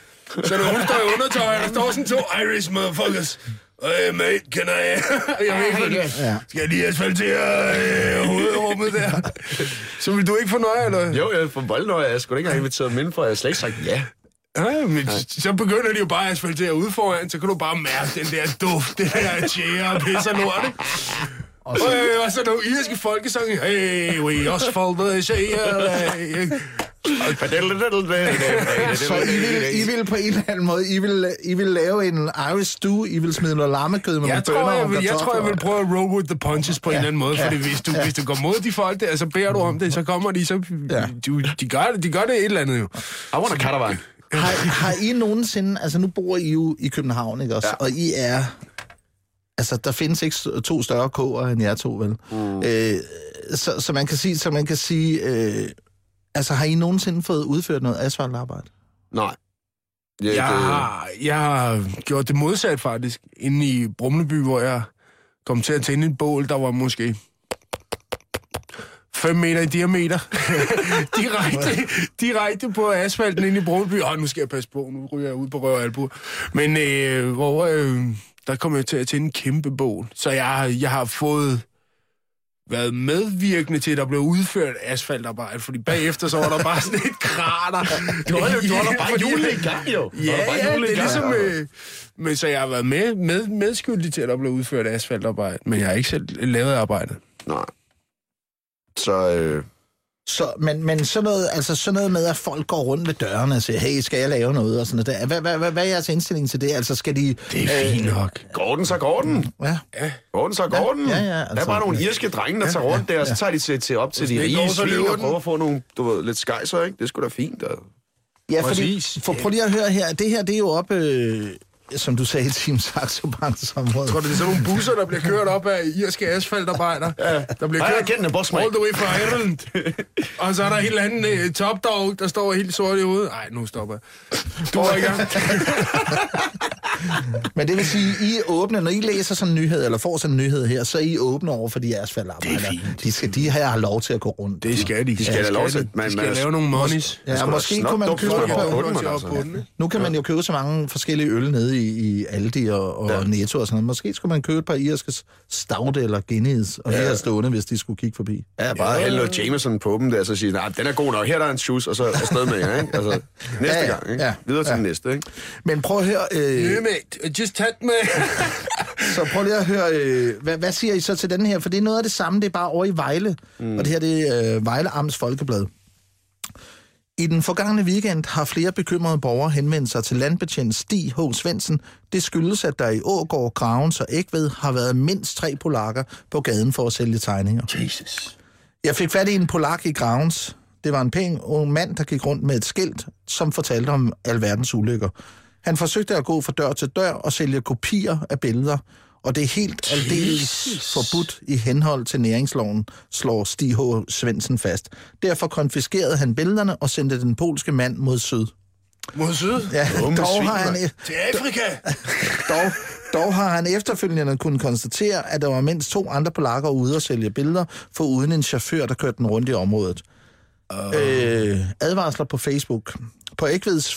Så når hun står i undertøj, der står sådan to Irish motherfuckers. Hey mate, can I... <laughs> jeg ved ikke, hvad det Ja. Skal jeg lige asfaltere øh, hovedrummet der? Så vil du ikke fornøje, eller? Jo, jeg fra Voldnøj, jeg skulle ikke have inviteret dem indenfor, jeg har slet ikke sagt ja. Ja, men så begynder de jo bare at asfaltere ude foran, så kan du bare mærke den der duft, det der tjære og pisser lort, ikke? Og så, øh, og så nogle irske folkesange. Hey, we asphalt the share. Så I vil, I vil på en eller anden måde, I vil, I vil lave en Irish stew, I vil smide noget lammekød med Jeg nogle tror, bønner jeg, vil, jeg tror, jeg vil prøve at roll with the punches på ja. en eller anden måde, fordi hvis du, hvis du går mod de folk der, så beder du om det, så kommer de, så Ja. du, de, gør, det- de gør det et eller andet jo. I want a caravan. Har, har I nogensinde, altså nu bor I jo i København, ikke også? Ja. Og I er, altså der findes ikke to større kårer end jer to, vel? Mm. Øh, så, så man kan sige, så man kan sige øh, altså har I nogensinde fået udført noget asfaltarbejde? Nej. Ja, Jeg det, har, jeg har gjort det modsat faktisk, inde i Brumleby, hvor jeg kom til at tænde et bål, der var måske 5 meter i diameter. <laughs> direkte, direkte på asfalten inde i Brumleby. Åh, nu skal jeg passe på, nu ryger jeg ud på røv og albu. Men øh, hvor, øh, der kom jeg til at tænde en kæmpe bål. Så jeg, jeg har fået været medvirkende til, at der blev udført asfaltarbejde, fordi bagefter så var der bare sådan et krater. Du holder, du holder bare julen i gang, jo. Du Ja, ja, julen i det er ligesom... Øh, men så jeg har været med, med, medskyldig til, at der blev udført asfaltarbejde, men jeg har ikke selv lavet arbejdet. Nej. Så, øh, Så, men, men sådan, noget, altså sådan noget med, at folk går rundt ved dørene og siger, hey, skal jeg lave noget? Og sådan noget. Hvad, hvad, hvad, hvad er jeres indstilling til det? Altså, skal de... Det er fint nok. går den, så går den. Ja, Går den, så går den. Ja, ja, Der er altså. bare nogle irske drenge, der tager rundt der, og så tager de til, til op til de rige svin og prøver at få nogle, du ved, lidt skejser, ikke? Det er sgu da fint. Og... ja fordi, for prøv lige at høre her. Det her, det er jo op, øh, som du sagde, Team Saxo Banks område. Tror du, det er sådan nogle busser, der bliver kørt op af irske asfaltarbejder? Ja. Der bliver kørt jeg kender den, boss, all the way fra Ireland. og så er der en eller anden uh, top dog, der står helt sort i hovedet. Nej, nu stopper jeg. Du er i gang. <laughs> Men det vil sige, I er åbne, når I læser sådan en nyhed, eller får sådan en nyhed her, så er I åbne over for de asfaltarbejdere. De, skal, de her har lov til at gå rundt. Det skal de. De skal have lov til, de. men- De skal men- lave nogle monies. Ja, da måske kunne man købe... man Ja, på- den, man, altså. ikke? Nu kan man jo købe så mange forskellige øl nede i, i Aldi og, og ja. Netto og sådan noget. Måske skulle man købe et par irske stout eller Guinness, og ja. have stående, hvis de skulle kigge forbi. Ja, bare hælde noget Jameson på dem der, så sige, nej, den er god nok, her er der en shoes, og så afsted med jer, ikke? Altså, <laughs> næste Ja, ja, gang, ikke? ja, Videre til ja. den næste, ikke? Men prøv at høre... Øh, mate. Just tag med. <laughs> Så prøv lige at høre, øh, hvad, hvad siger I så til den her? For det er noget af det samme, det er bare over i Vejle. Mm. Og det her, det er øh, Vejle Amts Folkeblad. I den forgangne weekend har flere bekymrede borgere henvendt sig til landbetjent Stig H. Svendsen. Det skyldes, at der i Ågård, Gravens og Ægved har været mindst tre polakker på gaden for at sælge tegninger. Jesus. Jeg fik fat i en polak i Gravens. Det var en pæn ung mand, der gik rundt med et skilt, som fortalte om alverdens ulykker. Han forsøgte at gå fra dør til dør og sælge kopier af billeder, og det er helt aldeles forbudt i henhold til næringsloven, slår Stig H. Svendsen fast. Derfor konfiskerede han billederne og sendte den polske mand mod syd. Mod syd. Ja, Dumme dog har, han, mand. Til Afrika. <laughs> dog, dog har han efterfølgende kunnet konstatere, at der var mindst to andre polakker ude og sælge billeder, for uden en chauffør, der kørte den rundt i området. Uh. Øh, advarsler på Facebook. På Ægveds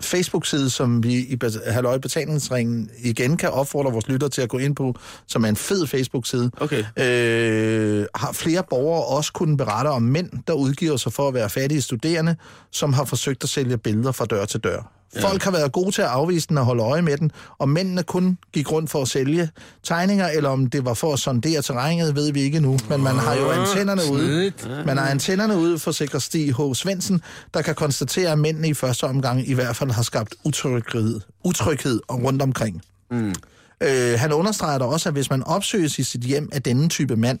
Facebook-side, som vi i Halløj Betalingsringen igen kan opfordre vores lytter til at gå ind på, som er en fed Facebook-side, Okay. øh, har flere borgere også kunnet berette om mænd, der udgiver sig for at være fattige studerende, som har forsøgt at sælge billeder fra dør til dør. Folk har været gode til at afvise den og holde øje med den, og mændene kun gik rundt for at sælge tegninger, eller om det var for at sondere terrænet, ved vi ikke nu. Men man har jo antennerne ude. Man har antennerne ude for sikre Stig H. Svendsen, der kan konstatere, at mændene i første omgang i hvert fald har skabt utryghed, utryghed rundt omkring. Mm. Øh, han understreger da også, at hvis man opsøges i sit hjem af denne type mand,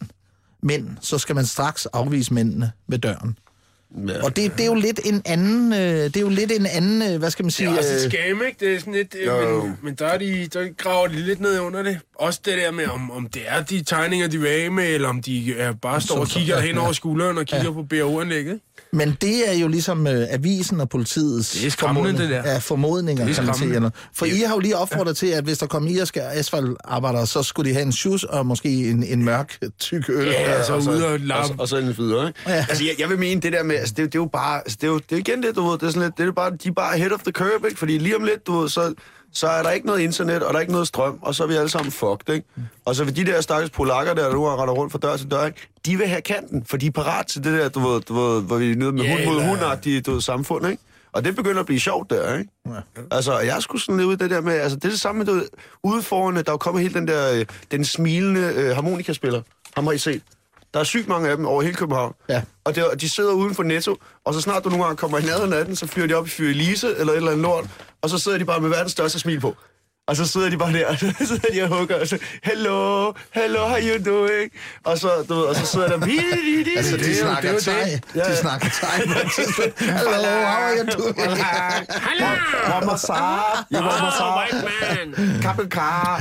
mænd, så skal man straks afvise mændene ved døren. Ja. Og det, det er jo lidt en anden, øh, det er jo lidt en anden, øh, hvad skal man Det sige? er også et øh, skam, ikke? Det er sådan lidt, øh, Jo. men, men der, er de, der graver de lidt ned under det. Også det der med, om, om det er de tegninger, de vil af med, eller om de øh, bare står og Så- så- kigger ja, hen ja. over skulderen og kigger på BRO-anlægget. Men det er jo ligesom øh, avisen og politiets Det er formodning- det der. Ja, formodninger, Det er kan man sige. For I har jo lige opfordret til, at hvis der kom irske asfaltarbejdere, så skulle de have en shoes og måske en, en mørk, tyk øl. Ja, så og ude og og, lappe. og så en videre, ikke? Ja. Altså, jeg, jeg vil mene det der med, altså, det, er det er jo bare, altså, det er jo det er igen det, du ved, det er sådan lidt, det er bare, de er bare head of the curve, ikke? Fordi lige om lidt, du ved, så, så er der ikke noget internet, og der er ikke noget strøm, og så er vi alle sammen fucked, ikke? Og så vil de der stakkels polakker der, der nu har rendt rundt fra dør til dør, ikke? De vil have kanten, for de er parat til det der, du ved, du ved hvor vi er nede med Ja, hund mod eller- hundagtige, du ved, samfund, ikke? Og det begynder at blive sjovt der, ikke? Ja. Altså, jeg skulle sådan lidt ud det der med, altså, det er det samme med, du ved, ude foran, der er kommet helt den der, øh, den smilende øh, harmonikaspiller. Ham har I set. Der er sygt mange af dem over hele København. Ja. Og det, de sidder uden for Netto, og så snart du nogle gange kommer i nærheden af den, så fyrer de op i Fyr Elise eller et eller andet lort, og så sidder de bare med verdens største smil på. Og så sidder de bare der, og <laughs> så sidder de og hugger, og så, hello, hello, how you doing? Og så, du ved, og så sidder der, Altså, de er snakker det er thai. De snakker thai. Hello, <laughs> how are you doing? Wamasab, ja, wamasab, man! kappelkar.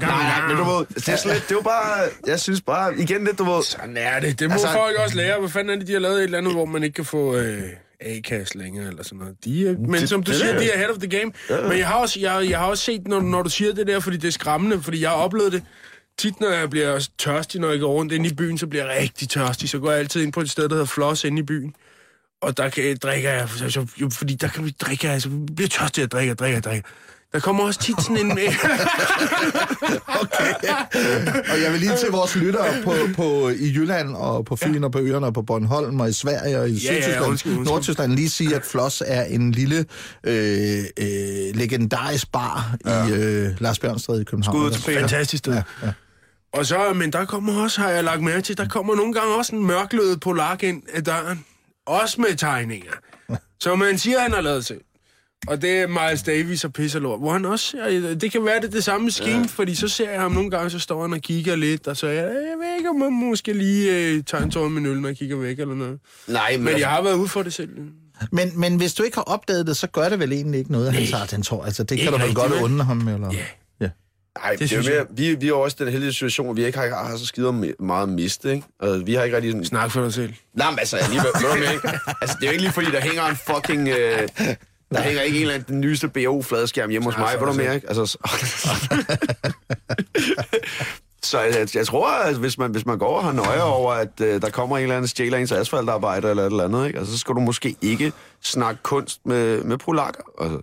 Nej, men du ved, det er, slet, det er jo bare, jeg synes bare, igen lidt, du ved, Sådan er det. Det må altså, folk også lære. Hvad fanden er det, de har lavet et eller andet, hvor man ikke kan få øh, A-kasse længere, eller sådan noget. De er, men Det- som du det siger, er- de er head of the game. Men jeg har også, jeg, jeg har også set, når, når du siger det der, fordi det er skræmmende, fordi jeg har oplevet det tit, når jeg bliver tørstig, når jeg går rundt inde i byen, så bliver jeg rigtig tørstig. Så går jeg altid ind på et sted, der hedder Floss inde i byen. Og der kan, drikker jeg, så, så, jo, fordi der kan vi drikke, altså, bliver tørstig, jeg drikker, drikker, drikker. Der kommer også tit sådan en... <laughs> Okay. Og jeg vil lige til vores lyttere på, på, i Jylland og på Fyn og på øerne og på Bornholm og i Sverige og i ja, Sydtyskland, undskyld. Nordtyskland lige sige, at Floss er en lille øh, øh, legendarisk bar ja. i øh, Lars Bjørnstræde i København. Skud til Peter. Fantastisk sted. Ja, ja. Og så, men der kommer også, har jeg lagt mærke til, der kommer nogle gange også en mørklødet polak ind ad døren. Også med tegninger. <laughs> Så man siger, han har lavet til. Og det er Miles Davis og pisserlort, hvor han også, det kan være det, er det samme scheme, ja. fordi så ser jeg ham nogle gange, så står han og kigger lidt, og så er jeg, jeg ved ikke, om man måske lige øh, tager en tår med en øl, når jeg kigger væk eller noget. nej, Men jeg har været ude for det selv. Men, men hvis du ikke har opdaget det, så gør det vel egentlig ikke noget, at han tager den tår. Altså, det kan Ikke du vel godt undre ham, eller? Ja. Nej, det, det er synes mere, vi, vi er også den heldige situation, at vi ikke har, har så skide meget miste, ikke? Altså, vi har ikke rigtig sådan... Snak for dig selv. Nej, men altså, alligevel, du hvad, ikke? Altså, det er jo ikke lige fordi, der hænger en fucking... Øh, der hænger ikke en eller anden den nyeste BO-fladskærm hjemme hos mig, ved du ikke? Altså, så, <laughs> så jeg, jeg tror, at hvis man, hvis man går og har nøje over, at øh, der kommer en eller anden stjæler ens asfaltarbejde eller et eller andet, ikke? Altså, så skal du måske ikke snakke kunst med, med polakker. Altså,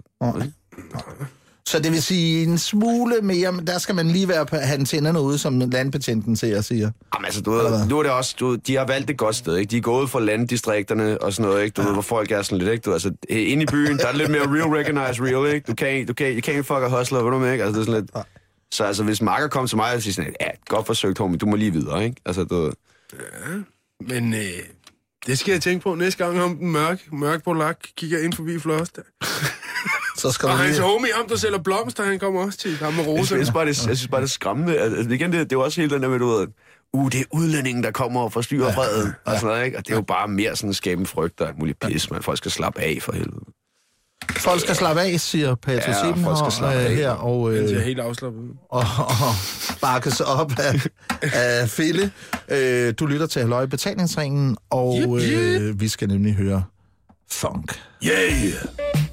Så det vil sige en smule mere, men der skal man lige være på, have antennerne ude, som landbetjenten ser og siger. Jamen, altså, du ved, nu er det også, du, ved, de har valgt et godt sted, ikke? De er gået for landdistrikterne og sådan noget, ikke? Du ja. ved, hvor folk er sådan lidt, ikke? Du, ved, altså, inde i byen, der er lidt mere real recognize real, ikke? Du kan, du kan, you can't fuck a hustler, ved du med, ikke? Altså, det er sådan lidt... Så altså, hvis Marker kom til mig og siger sådan, ja, godt forsøgt, homie, du må lige videre, ikke? Altså, du, ved, Men øh, det skal jeg tænke på næste gang, om den mørk, mørk polak kigger ind forbi der. <laughs> Så skal Og hans lige... homie, ham der sælger blomster, han kommer også til. Ham med jeg, synes, roser. jeg, synes bare, det, jeg synes bare, det er skræmmende. Altså, igen, det, det er jo også helt den der med, du ved, uh, det er udlændingen, der kommer og forstyrrer ja, freden, og sådan noget, ikke? Og det er jo bare mere sådan en frygt og alt muligt pis, man. Folk skal slappe af for helvede. Folk skal slappe af, siger Patrick Ja, ja, folk skal slappe af. her, og, Han ser øh, helt afslappet og, og bakkes op af, af Fille. Øh, du lytter til Halløj Betalingsringen, og Yep, yep. øh, vi skal nemlig høre funk. Yeah!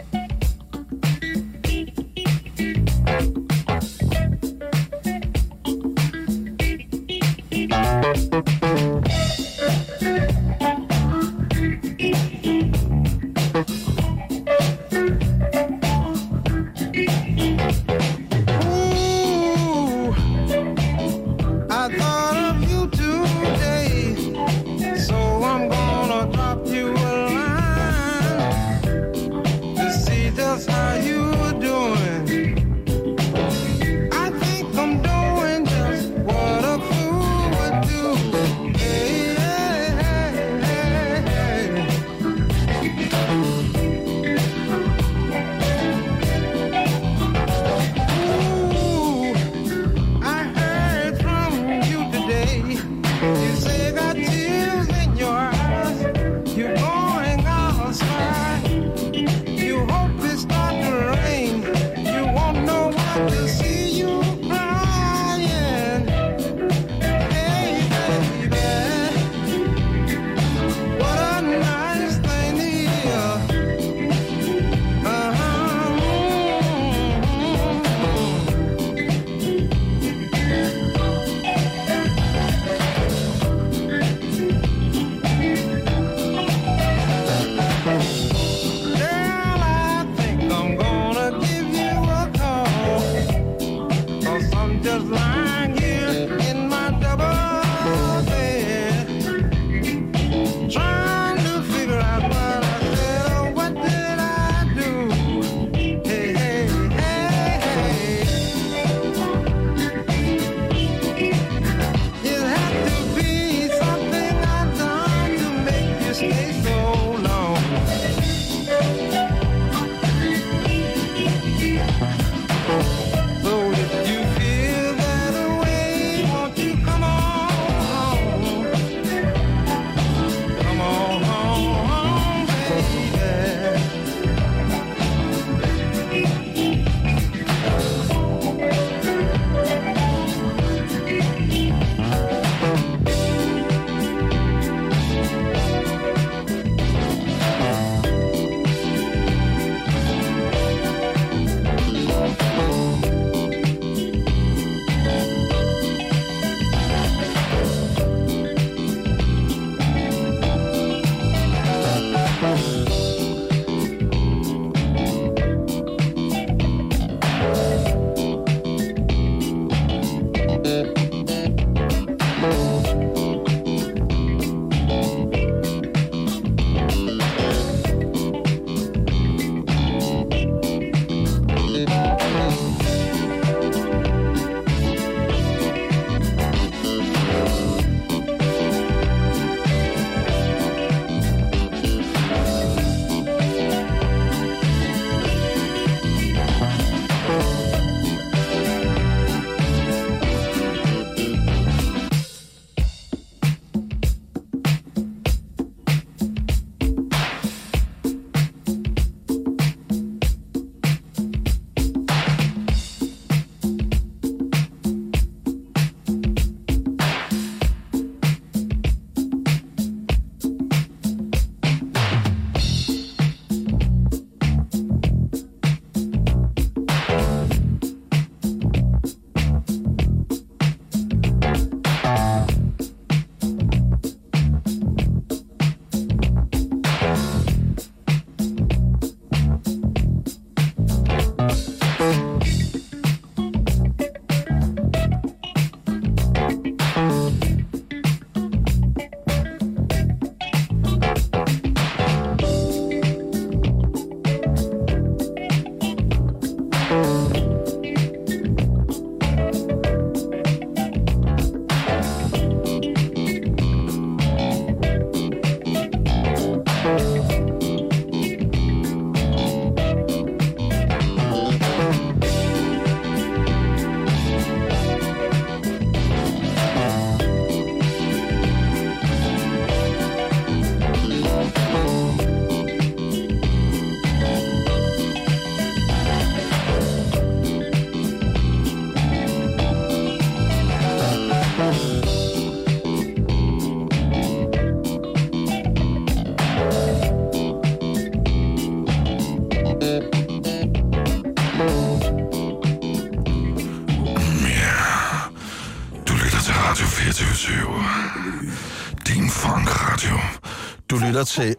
So lytter til...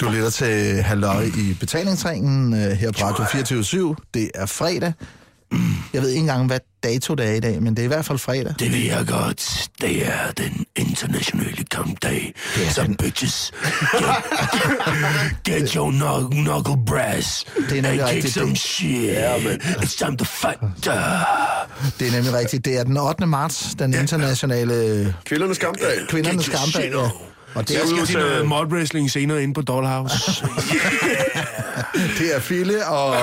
Du lytter til Halløj i betalingsringen øh, her på Radio 24 Det er fredag. Jeg ved ikke engang, hvad dato det er i dag, men det er i hvert fald fredag. Det ved jeg godt. Det er den internationale kampdag. Så bitches, get, get your knuckle, knuckle brass Det er nemlig and kick rigtigt. some Det- shit. Yeah, man. It's time to fight. Det er nemlig rigtigt. Det er den 8. marts, den internationale Kvindernes kampdag. kvindernes Get your kampdag. shit on. Og det Jeg skal er, til noget mod wrestling senere inde på Dollhouse. <laughs> det er Fille og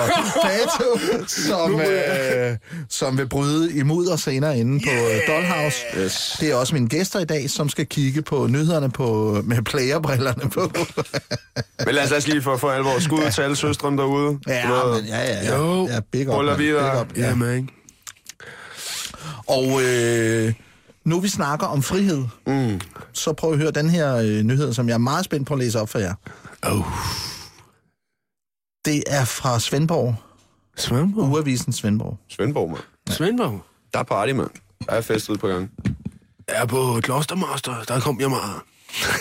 Pato, som, øh, som vil bryde i mudder senere inde på øh, Dollhouse. Yes. Det er også mine gæster i dag, som skal kigge på nyhederne på, med playerbrillerne på. <laughs> Men lad os lad os lige få for alvor skud til alle søstrene derude. Ja, men, ja, ja, ja. Jo. ja big up, videre. Big up, ja, ja. man. Og øh, nu vi snakker om frihed, Mm. så prøv at høre den her øh, nyhed, som jeg er meget spændt på at læse op for jer. Oh. Det er fra Svendborg, Svendborg. Uavisen Svendborg. Svendborg, mand. Svendborg. Der er party, mand. Der er fest ude på gang. Jeg er på Klostermaster. Der kom jeg meget.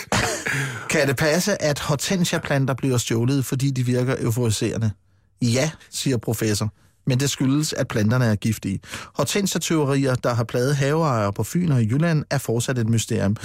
<laughs> Kan det passe, at hortensiaplanter bliver stjålet, fordi de virker euforiserende? Ja, siger professor men det skyldes, at planterne er giftige. Hortensia-teorier, der har plaget haveejere på Fyn og i Jylland, er fortsat et mysterium.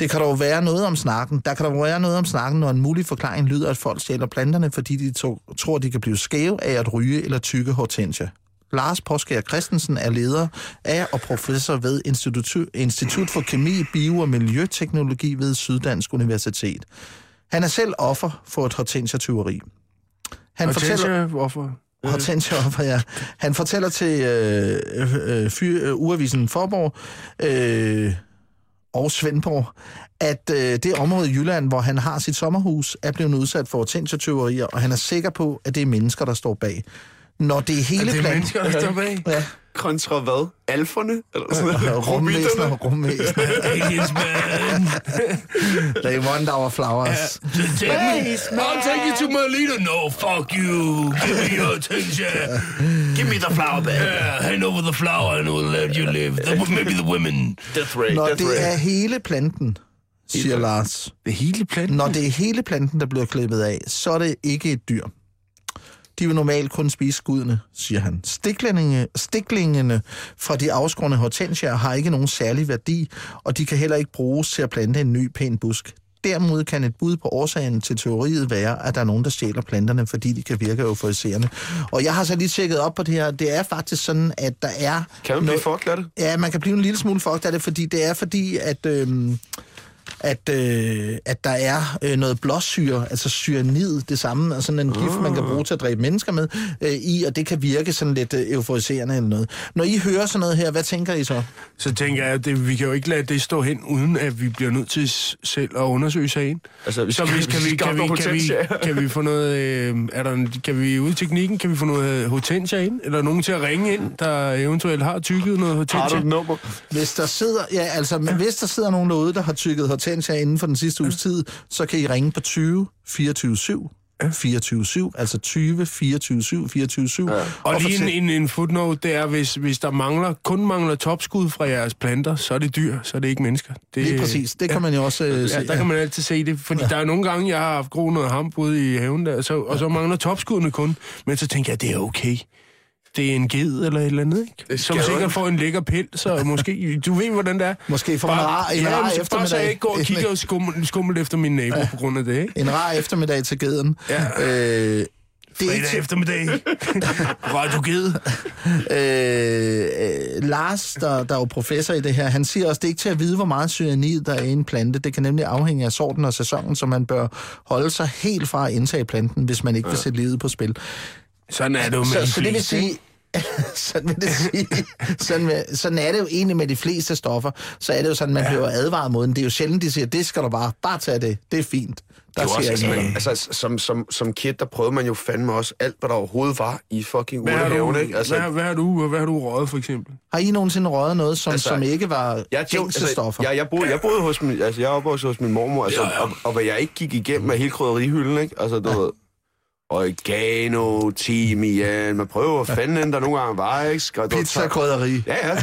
Det kan dog være noget om snakken. Der kan dog være noget om snakken, når en mulig forklaring lyder, at folk stjæler planterne, fordi de to, tror, de kan blive skæve af at ryge eller tykke hortensia. Lars Påskær Christensen er leder af og professor ved Institut, Institut for Kemi, Bio- og Miljøteknologi ved Syddansk Universitet. Han er selv offer for et hortensia-tyveri. Han Hortensia, hvorfor? Hortensia offer, ja. Han fortæller til øh, øh, fyr, øh, Uavisen Forborg øh, og Svendborg, at øh, det område i Jylland, hvor han har sit sommerhus, er blevet udsat for hortensia-tyverier, og han er sikker på, at det er mennesker, der står bag. Når det er hele Er det plan- mennesker, der står bag? Ja. Kontra hvad? Alferne? Eller sådan noget? Man. They want our flowers. Take me. I'll take you to my leader. No, fuck you. Give me your attention. Give me the flower bag. Yeah, hand over the flower and we'll let you live. The, maybe the women. Death Ray. Når Death Ray. det er hele planten, siger Lars. Det er hele planten? Når det er hele planten, der bliver klippet af, så er det ikke et dyr. De vil normalt kun spise skuddene, siger han. Stiklinge, stiklingene fra de afskårne hortensier har ikke nogen særlig værdi, og de kan heller ikke bruges til at plante en ny pæn busk. Derimod kan et bud på årsagen til teoriet være, at der er nogen, der stjæler planterne, fordi de kan virke euforiserende. Og jeg har så lige tjekket op på det her. Det er faktisk sådan, at der er... Kan man blive fucked af det? Ja, man kan blive en lille smule fucked af det, fordi det er fordi, at... Øhm, at, øh, at der er øh, noget blåsyre, altså cyanid, det samme, altså sådan en gift, man kan bruge til at dræbe mennesker med, øh, i, og det kan virke sådan lidt øh, euforiserende eller noget. Når I hører sådan noget her, hvad tænker I så? Så tænker jeg, at det, vi kan jo ikke lade det stå hen, uden at vi bliver nødt til selv at undersøge sagen. Altså, vi så skal- hvis, kan, vi vi, skal kan, vi, på kan, vi, hortensia. kan vi få noget... Øh, er der en, kan vi ude i teknikken, kan vi få noget øh, hortensia ind? Eller nogen til at ringe ind, der eventuelt har tykket noget hortensia? Har du et nummer? Hvis der sidder, ja, altså, men hvis der sidder nogen derude, der har tykket hortensia inden for den sidste uges tid, så kan I ringe på 20 24 7 24 7, altså 20 24 7 24 7. Ja. Og lige en, en, en footnote, det er, hvis, hvis der mangler, kun mangler topskud fra jeres planter, så er det dyr, så er det ikke mennesker. Det, Lige præcis, det kan man jo også øh, se. Ja, der kan man altid se det, fordi ja. der er nogle gange, jeg har haft groet noget hamp ude i haven der, så, og så mangler topskuddene kun, men så tænker jeg, det er okay. Det er en ged eller et eller andet, ikke? Som sikkert får en lækker pind, så måske, du ved, hvordan det er. Måske får en rar- en ja, rar så Bare så eftermiddag. jeg ikke går og kigger skummelt, skummelt efter min nabo ja. på grund af det, ikke? En rar eftermiddag til geden. Ja. Øh, det er Fredag ikke eftermiddag. <laughs> Radio Ged. øh, øh, Lars, der, der er jo professor i det her, han siger også, det er ikke til at vide, hvor meget cyanid der er i en plante. Det kan nemlig afhænge af sorten og sæsonen, så man bør holde sig helt fra at indtage planten, hvis man ikke vil sætte livet på spil. Sådan er det jo med Så, de så det vil fleste, sige, <laughs> sådan vil det sige, sådan, med, sådan er det jo egentlig med de fleste stoffer, så er det jo sådan, man ja. bliver advaret mod den. Det er jo sjældent, de siger, det skal du bare, bare tage det, det er fint. Der Det er jo siger også, altså, man, altså, som, som, som kid, der prøvede man jo fandme også alt, hvad der overhovedet var i fucking Hvad urtehaven, ikke? Altså, hvad, hvad, har du, hvad har du røget, for eksempel? Har I nogensinde røget noget, som, Altså, som ikke var jeg, gængse stoffer? Jeg, jeg, boede, jeg boede hos min, altså, jeg opvokset hos min mormor, altså, Ja, ja. Og, og, hvad jeg ikke gik igennem af hele krydderihylden, ikke? Altså, du ved, oregano, timian, man prøver fanden end der nogle gange var, ikke? Skal, du- Pizza, krydderi. Ja, ja.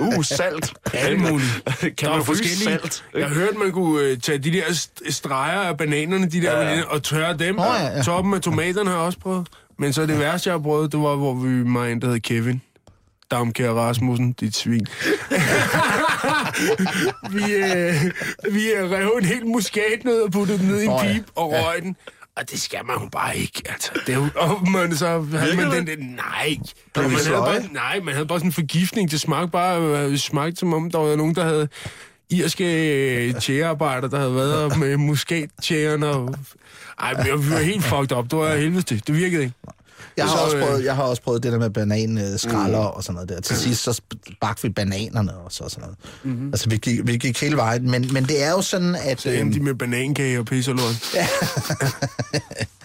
<laughs> uh, salt. Alt muligt. <laughs> Kan der man forskellige. salt? Jeg hørte, man kunne øh, tage de der st- streger af bananerne, de der, Ja, og tørre dem. Åh, ja, ja. Toppen af tomaterne har jeg også prøvet. Men så det værste, jeg har prøvet, det var, hvor vi var en, der hed Kevin. Damkær Rasmussen, dit svin. <laughs> vi, øh, vi rev en helt muskatnød og puttede den ned i en Åh, ja. pip og røg den. Og det skal man jo bare ikke. Altså, det er jo, og man, så havde man den der, nej. Blev man havde bare, nej, man havde bare sådan en forgiftning. Det smagte bare, øh, smagte som om, der var nogen, der havde irske øh, tjærearbejder, der havde været med <laughs> muskattjæren og... Ej, men vi var helt fucked up. Det var helvede. Det virkede ikke. Jeg har, Så, også øh, prøvet, jeg har også prøvet det der med bananskralder mm. og sådan noget der. Til sidst så bagte vi bananerne og så sådan noget. Mm-hmm. Altså, vi gik, vi gik hele vejen. Men, men det er jo sådan, at... Så endte de med banankage og pis og lort. <laughs> Ja.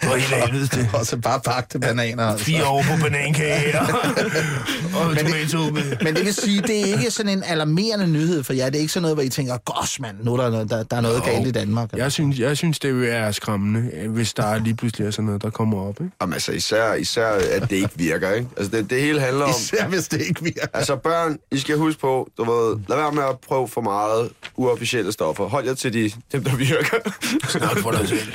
det var helt til. <laughs> og så bare bagte bananer. Altså. Fire år på banankage og, <laughs> og Men det-. Men det vil sige, det er ikke sådan en alarmerende nyhed for jer. Det er ikke sådan noget, hvor I tænker, gosh mand, nu er der, noget- der, der er noget Jo. galt i Danmark. Jeg synes, jeg synes, det er skræmmende, øh, hvis der er lige pludselig er sådan noget, der kommer op. Ikke? Jamen, altså, især, især at det ikke virker, ikke? Altså, det, det hele handler om... Især hvis det ikke virker. Altså børn, I skal huske på, du ved, lad være med at prøve for meget uofficielle stoffer. Hold jer til de, dem, der virker. Snak for dig selv.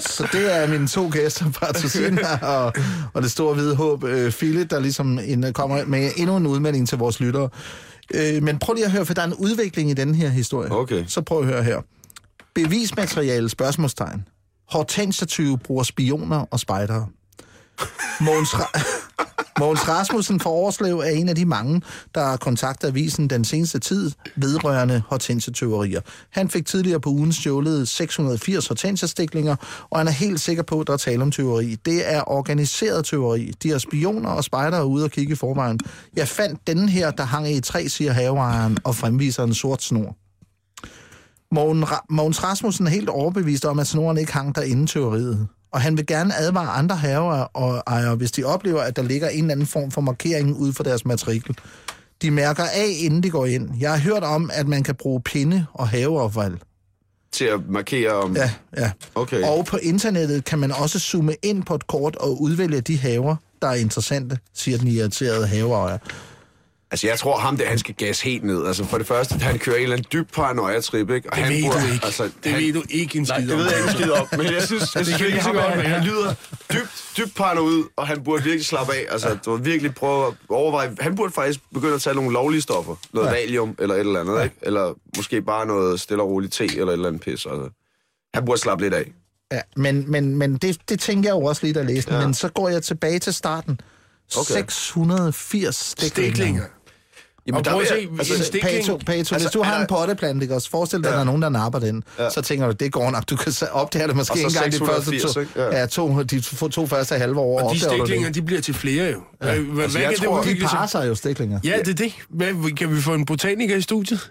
<laughs> Så det er mine to gæster fra Tosina og, og det store hvide håb, øh, Philip, der ligesom en, kommer med endnu en udmelding til vores lyttere. Øh, men prøv lige at høre, for der er en udvikling i den her historie. Okay. Så prøv at høre her. Bevismateriale, spørgsmålstegn. Hortensia-tyve bruger spioner og spejdere. Mogens, Ra- <laughs> Mogens Rasmussen fra Årslev er en af de mange, der har kontaktet avisen den seneste tid vedrørende hortensetøverier. Han fik tidligere på ugen stjålet 680 hortensia-stiklinger, og han er helt sikker på, at der er tale om tøveri. Det er organiseret tøveri. De har spioner og spejdere ude og kigge i forvejen. Jeg fandt denne her, der hang i et træ, siger haveejeren, og fremviser en sort snor. Mogens Rasmussen er helt overbevist om, at snoren ikke hang der inden tyveriet. Og han vil gerne advare andre haver og ejere, hvis de oplever, at der ligger en eller anden form for markering ude for deres matrikel. De mærker af, inden de går ind. Jeg har hørt om, at man kan bruge pinde og haveaffald. Til at markere om... Ja, ja. Okay. Og på internettet kan man også zoome ind på et kort og udvælge de haver, der er interessante, siger den irriterede haveejer. Altså, jeg tror ham der, han skal gas helt ned. Altså, for det første, han kører en eller anden dyb paranoia-trip, ikke? Og Det han ved burde, du ikke. Altså, Det han, ved du ikke en Nej, skid det om. ved jeg ikke en skid om. Men jeg synes, jeg Det synes virkelig, han, være. han lyder dybt, dybt paranoid, og han burde virkelig slappe af. Altså, du må virkelig prøve at overveje. Han burde faktisk begynde at tage nogle lovlige stoffer. Noget Ja. ja. valium eller et eller andet, ja. ikke? Eller måske bare noget stille og roligt te eller et eller andet pis. Altså. Han burde slappe lidt af. Ja, men, men, men det, det tænker jeg jo også lige, at læse. Ja. Ja. Men så går jeg tilbage til starten. Okay. 680 stiklinger. Stiklinger. Jamen, Og prøv at se, jeg- en altså, stikling... Pato, Pato, altså, Altså, hvis du har der- en potteplante, ikke også? Forestil dig, at Ja. der er nogen, der napper den. Ja. Så tænker du, det går nok. Du kan opdage det måske ikke engang de første 680, to, ikke? Ja. ja. to, de to, to første halve år. Og de det. stiklinger, de bliver til flere jo. Ja. Hvad, hvad Altså, kan jeg det tror, De udvikle sig? parer sig jo stiklinger. Ja, det er det. Hvad, kan vi få en botaniker i studiet?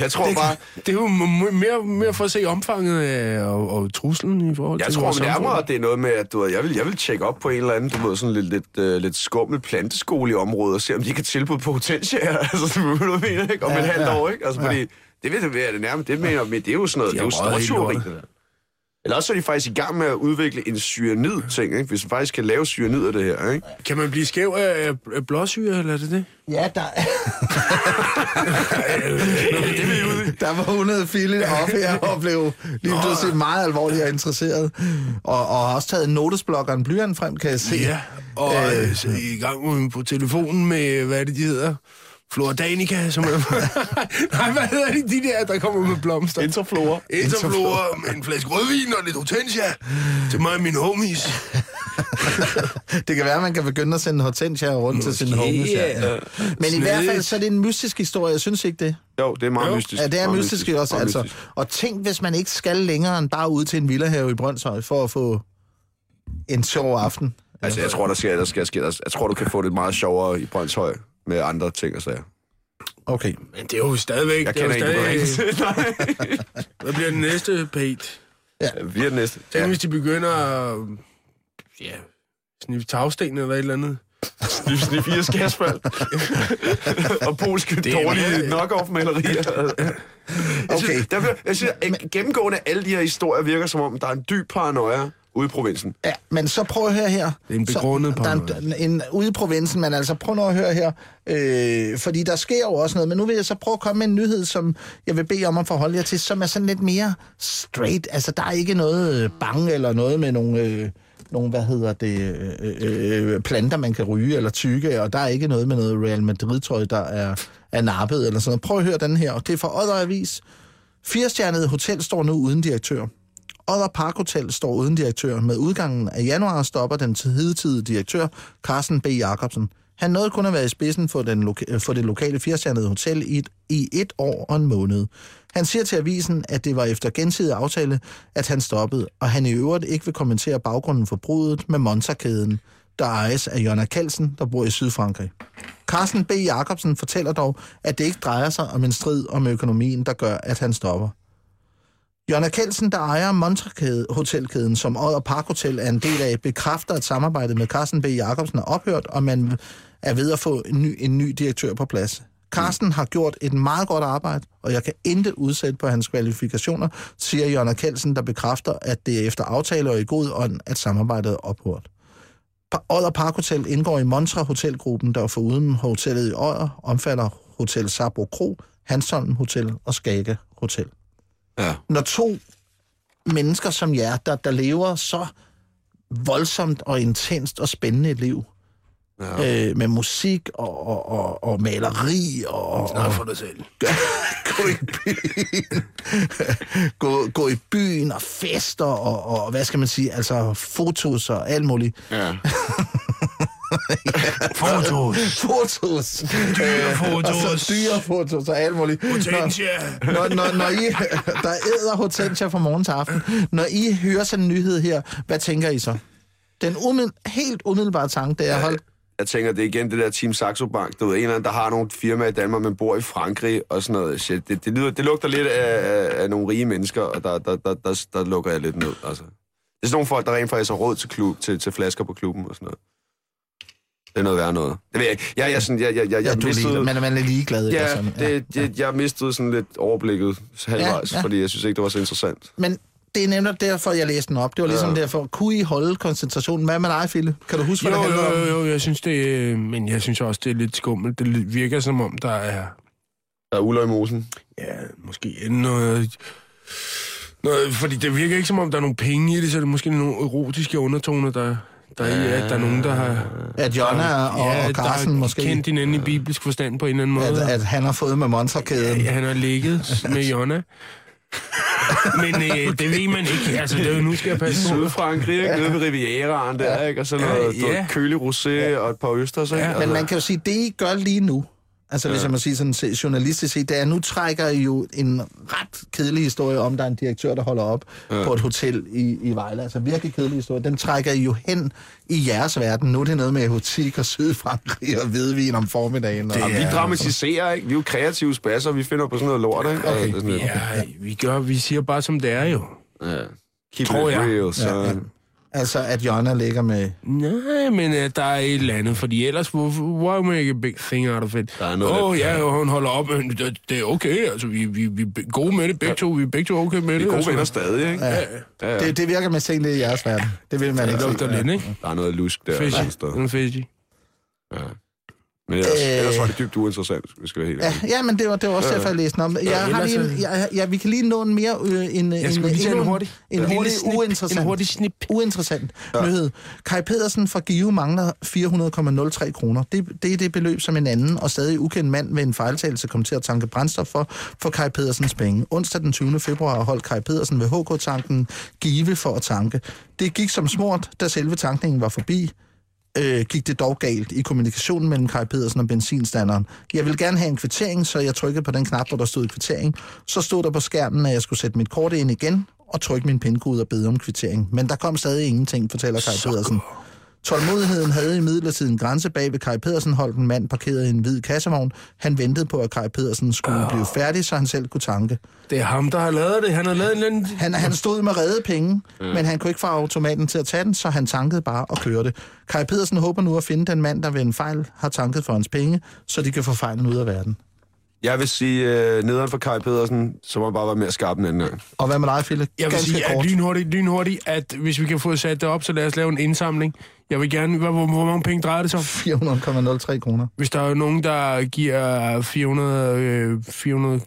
Jeg tror Det, bare... det er jo mere, mere for at se omfanget af, og, og truslen i forhold Jeg til tror vores nærmere, at det er noget med, at du, ved, jeg, vil, jeg vil tjekke op på en eller anden, du ved, sådan lidt, lidt, uh, lidt skummel planteskole i området, og se, om de kan tilbyde på hortensia. <laughs> altså, du hvad jeg mener, ikke? Om Ja, et halvt ja. år, ikke? Altså, Ja. fordi det vil det være det nærmest. Det mener men det er jo sådan noget, De det er jo stortyveri. Det. Eller også er de faktisk i gang med at udvikle en cyanid-ting, ikke? Hvis man faktisk kan lave cyanid af det her, ikke? Kan man blive skæv af, af, af blåsyre, eller er det det? Ja, der, der var 100 file op her og blev lige pludselig meget alvorligt og interesseret. Og, og har også taget notesblokkeren blyant frem, kan jeg se. Ja, og Øh. øh, så i gang med- på telefonen med, hvad er det, de hedder? Flordanica, som er... <laughs> Nej, hvad hedder de, de der, der kommer med blomster? Interflora. Interflora med en flaske rødvin og lidt hortensia til mig og mine homies. <laughs> Det kan være, at man kan begynde at sende hortensia rundt til sine homies. Ja. ja. Men i hvert fald, Snedigt. så er det en mystisk historie. Jeg synes ikke det. Jo, det er meget Jo. mystisk. Ja, det er Meget mystisk også, meget altså. mystisk. Og tænk, hvis man ikke skal længere end bare ud til en villahave i Brøndshøj for at få en sjov aften. Altså, jeg tror, der skal, der skal ske. Jeg tror, du kan få det meget sjovere i Brøndshøj med andre ting og sager. Okay. Men det er jo stadigvæk... Jeg det er kender en, du stadig, <laughs> Nej. Hvad bliver den næste, Pete? Vi er den næste. Tænk, hvis de begynder at... Ja, sniffe tagsten eller et eller andet. Snif, snif i skasfald. <laughs> og polske Det dårlige knock-off-malerier. <laughs> Okay. Der, bliver- jeg synes, at gennemgående alle de her historier virker som om, der er en dyb paranoia ude i provinsen. Ja, men så prøv at høre her. Det er en begrundet så, der er en, en, ude i provinsen, men altså prøv nu at høre her. Øh, fordi der sker jo også noget, men nu vil jeg så prøve at komme med en nyhed, som jeg vil bede om at forholde jer til, som er sådan lidt mere straight. Altså der er ikke noget øh, bange eller noget med nogle... Øh, nogle, hvad hedder det, øh, øh, planter, man kan ryge eller tykke, og der er ikke noget med noget Real Madrid-tøj, der er, er nappet eller sådan noget. Prøv at høre den her, og det er fra Odder Avis. Firestjernede hotel står nu uden direktør. Odder Park Hotel står uden direktør. Med udgangen af januar stopper den hidtidige direktør, Carsten B. Jacobsen. Han nåede kun at være i spidsen for, den loka- for det lokale firestjernede hotel i et, i et år og en måned. Han siger til avisen, at det var efter gensidig aftale, at han stoppede, og han i øvrigt ikke vil kommentere baggrunden for brudet med Monza-kæden, der ejes af Jonna Kalsen, der bor i Sydfrankrig. Carsten B. Jacobsen fortæller dog, at det ikke drejer sig om en strid om økonomien, der gør, at han stopper. Jørgen Kelsen, der ejer Montreux Hotelkæden, som Odder Park Hotel er en del af, bekræfter, at samarbejdet med Carsten B. Jacobsen er ophørt, og man er ved at få en ny, en ny direktør på plads. Carsten har gjort et meget godt arbejde, og jeg kan intet udsætte på hans kvalifikationer, siger Jørgen Kelsen, der bekræfter, at det er efter aftale og i god ånd, at samarbejdet er ophørt. Odder Park Hotel indgår i Montra Hotelgruppen, der foruden hotellet i Odder omfatter Hotel Sabro Kro, Hansholm Hotel og Skage Hotel. Ja. Når to mennesker som jer, der, der lever så voldsomt og intenst og spændende et liv. Ja. Øh, med musik og, og, og, og maleri og... Snak for dig selv. <laughs> gå i byen. <laughs> gå, gå i byen og fester og, og hvad skal man sige, altså fotos og alt muligt. Ja. <laughs> <laughs> Fotos. fotos. Dyre fotos. Og så dyre fotos og alt muligt. Hortensia. Når, når, når, når I, <laughs> der æder Hortensia fra morgen til aften. Når I hører sådan en nyhed her, hvad tænker I så? Den umiddel, helt umiddelbare tanke, det er, hold, Jeg tænker, det er igen det der Team Saxo Bank. Du ved, en eller anden, der har nogle firmaer i Danmark, men bor i Frankrig og sådan noget. Shit, det, det, lyder, det lugter lidt af, af, af nogle rige mennesker, og der, der, der, der, der lukker jeg lidt ned. Altså. Det er sådan nogle folk, der rent faktisk har råd til, klub, til, til flasker på klubben og sådan noget. Det er noget værd noget. Det ved jeg ikke. Jeg, jeg, sådan, jeg, jeg, jeg, ja, jeg du er mistede, lige, man, man er ligeglad. ja, sådan. det, det, jeg mistede sådan lidt overblikket halvvejs, Ja, ja. fordi jeg synes ikke, det var så interessant. Men det er nemlig derfor, jeg læste den op. Det var ligesom Ja. derfor, kunne I holde koncentrationen? Hvad med dig, Fille? Kan du huske, hvad Jo, det handler om? jo, jo, jeg synes det, øh, men jeg synes også, det er lidt skummelt. Det virker som om, der er, Der er uler i mosen. ja, måske noget, noget, fordi det virker ikke som om, der er nogle penge i det, så er det måske nogle erotiske undertoner, der, der er i, at der er nogen, der har... At Jonna og, ja, og Carsten der har måske... kendt hinanden i bibelsk forstand på en eller anden måde. At, at han har fået med monsterkæden. Ja, han har ligget med Jonna. Men øh, <laughs> det ved man ikke. Altså, det er jo, nu skal jeg passe på. Sydfrankrig, ikke? Nede ved Rivieraen der, ikke? Og så noget, Ja, ja, ja. kølig rosé og et par østers, ikke? Ja, Men man kan jo sige, det I gør lige nu, altså ja. hvis jeg må sige sådan journalistisk set, det er, nu trækker I jo en ret kedelig historie om, der er en direktør, der holder op ja. på et hotel i, i Vejle. Altså virkelig kedelig historie. Den trækker I jo hen i jeres verden. Nu er det noget med erotik og Sydfrankrig og hvidvin om formiddagen. Og, Ja, vi dramatiserer, ikke? Vi er jo kreative spasser, vi finder på sådan noget lort, ikke? Okay. Og Ja, vi, gør, vi siger bare, som det er jo. ja. Keep Tror it jeg. real, så... Ja, ja. Altså, at Jonna ligger med... Nej, men uh, der er et eller andet, fordi ellers, why make a big thing out of it? Der er noget Åh, oh, lidt- ja, og hun holder op, men det, det er okay, altså, vi, vi, vi er gode med det, begge to, vi er begge to okay med Vi det. er gode altså. venner stadig, ikke? Ja. Ja, ja. Det, det virker med ting, det er i jeres verden. Det vil man Det ikke lugter se. lidt, ikke? Der er noget lusk der. Fishy. et sted. Den er fishy. Ja. Men ellers, Øh. ellers var det dybt uinteressant, hvis vi skal være helt Ja, ja, men det var, det var også derfor, jeg læste om. Jeg har lige en, jeg, ja, vi kan lige nå en mere... Øh, en, en, skulle lige tage endnu en hurtig- En en hurtig, snip, uinteressant, en hurtig snip. uinteressant ja. nyhed. Kai Pedersen fra Give mangler 400,03 kroner. Det, det er det beløb, som en anden og stadig ukendt mand ved en fejltagelse kom til at tanke brændstof for, for Kai Pedersens penge. Onsdag den 20. februar holdt Kai Pedersen ved HK-tanken Give for at tanke. Det gik som smurt, da selve tankningen var forbi øh, gik det dog galt i kommunikationen mellem Kai Pedersen og benzinstanderen. Jeg vil gerne have en kvittering, så jeg trykkede på den knap, hvor der stod kvittering. Så stod der på skærmen, at jeg skulle sætte mit kort ind igen og trykke min pindkode og bede om kvittering. Men der kom stadig ingenting, fortæller Kai Pedersen. Tålmodigheden havde i midlertid en grænse bag ved Kai Pedersen, holdt en mand parkeret i en hvid kassevogn. Han ventede på, at Kai Pedersen skulle blive færdig, så han selv kunne tanke. Det er ham, der har lavet det. Han har lavet en anden... Han, han stod med redde penge, mm. men han kunne ikke få automaten til at tage den, så han tankede bare og kørte. Kai Pedersen håber nu at finde den mand, der ved en fejl har tanket for hans penge, så de kan få fejlen ud af verden. Jeg vil sige, øh, nederen for Kai Pedersen, så må man bare være mere skarp en anden gang. Og hvad med dig, Philip? Jeg vil Ganske sige, at kort. lynhurtigt, lynhurtigt, at hvis vi kan få sat det op, så lad os lave en indsamling. Jeg vil gerne... Hvor, hvor, hvor mange penge drejer det sig om? <laughs> 400,03 kroner. Hvis der er nogen, der giver 400... Øh, 400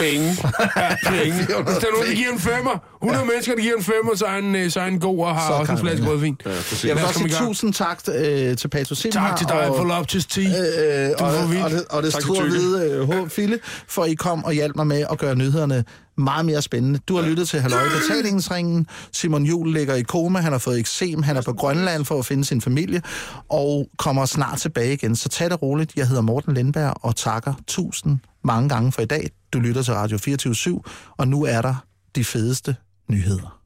Penge. Ja, penge. Hvis <laughs> der er nogen, der giver en femmer, 100 mennesker, der giver en femmer, så er han, øh, så er han god og har Så også en flaske ja. rødvin. Ja. Jeg vil også sige tusind tak øh, til Pato Simmer. Tak til dig og, for Loptes 10. Øh, Du er og, vild. og, det, og det Tykke. hvide øh, H. Fille, for I kom og hjalp mig med at gøre nyhederne meget mere spændende. Du har lyttet til Halløj Betalingsringen. Simon Jul ligger i koma, han har fået eksem, han er på Grønland for at finde sin familie, og kommer snart tilbage igen. Så tag det roligt. Jeg hedder Morten Lindberg, og takker tusind mange gange for i dag. Du lytter til Radio 24 og nu er der de fedeste nyheder.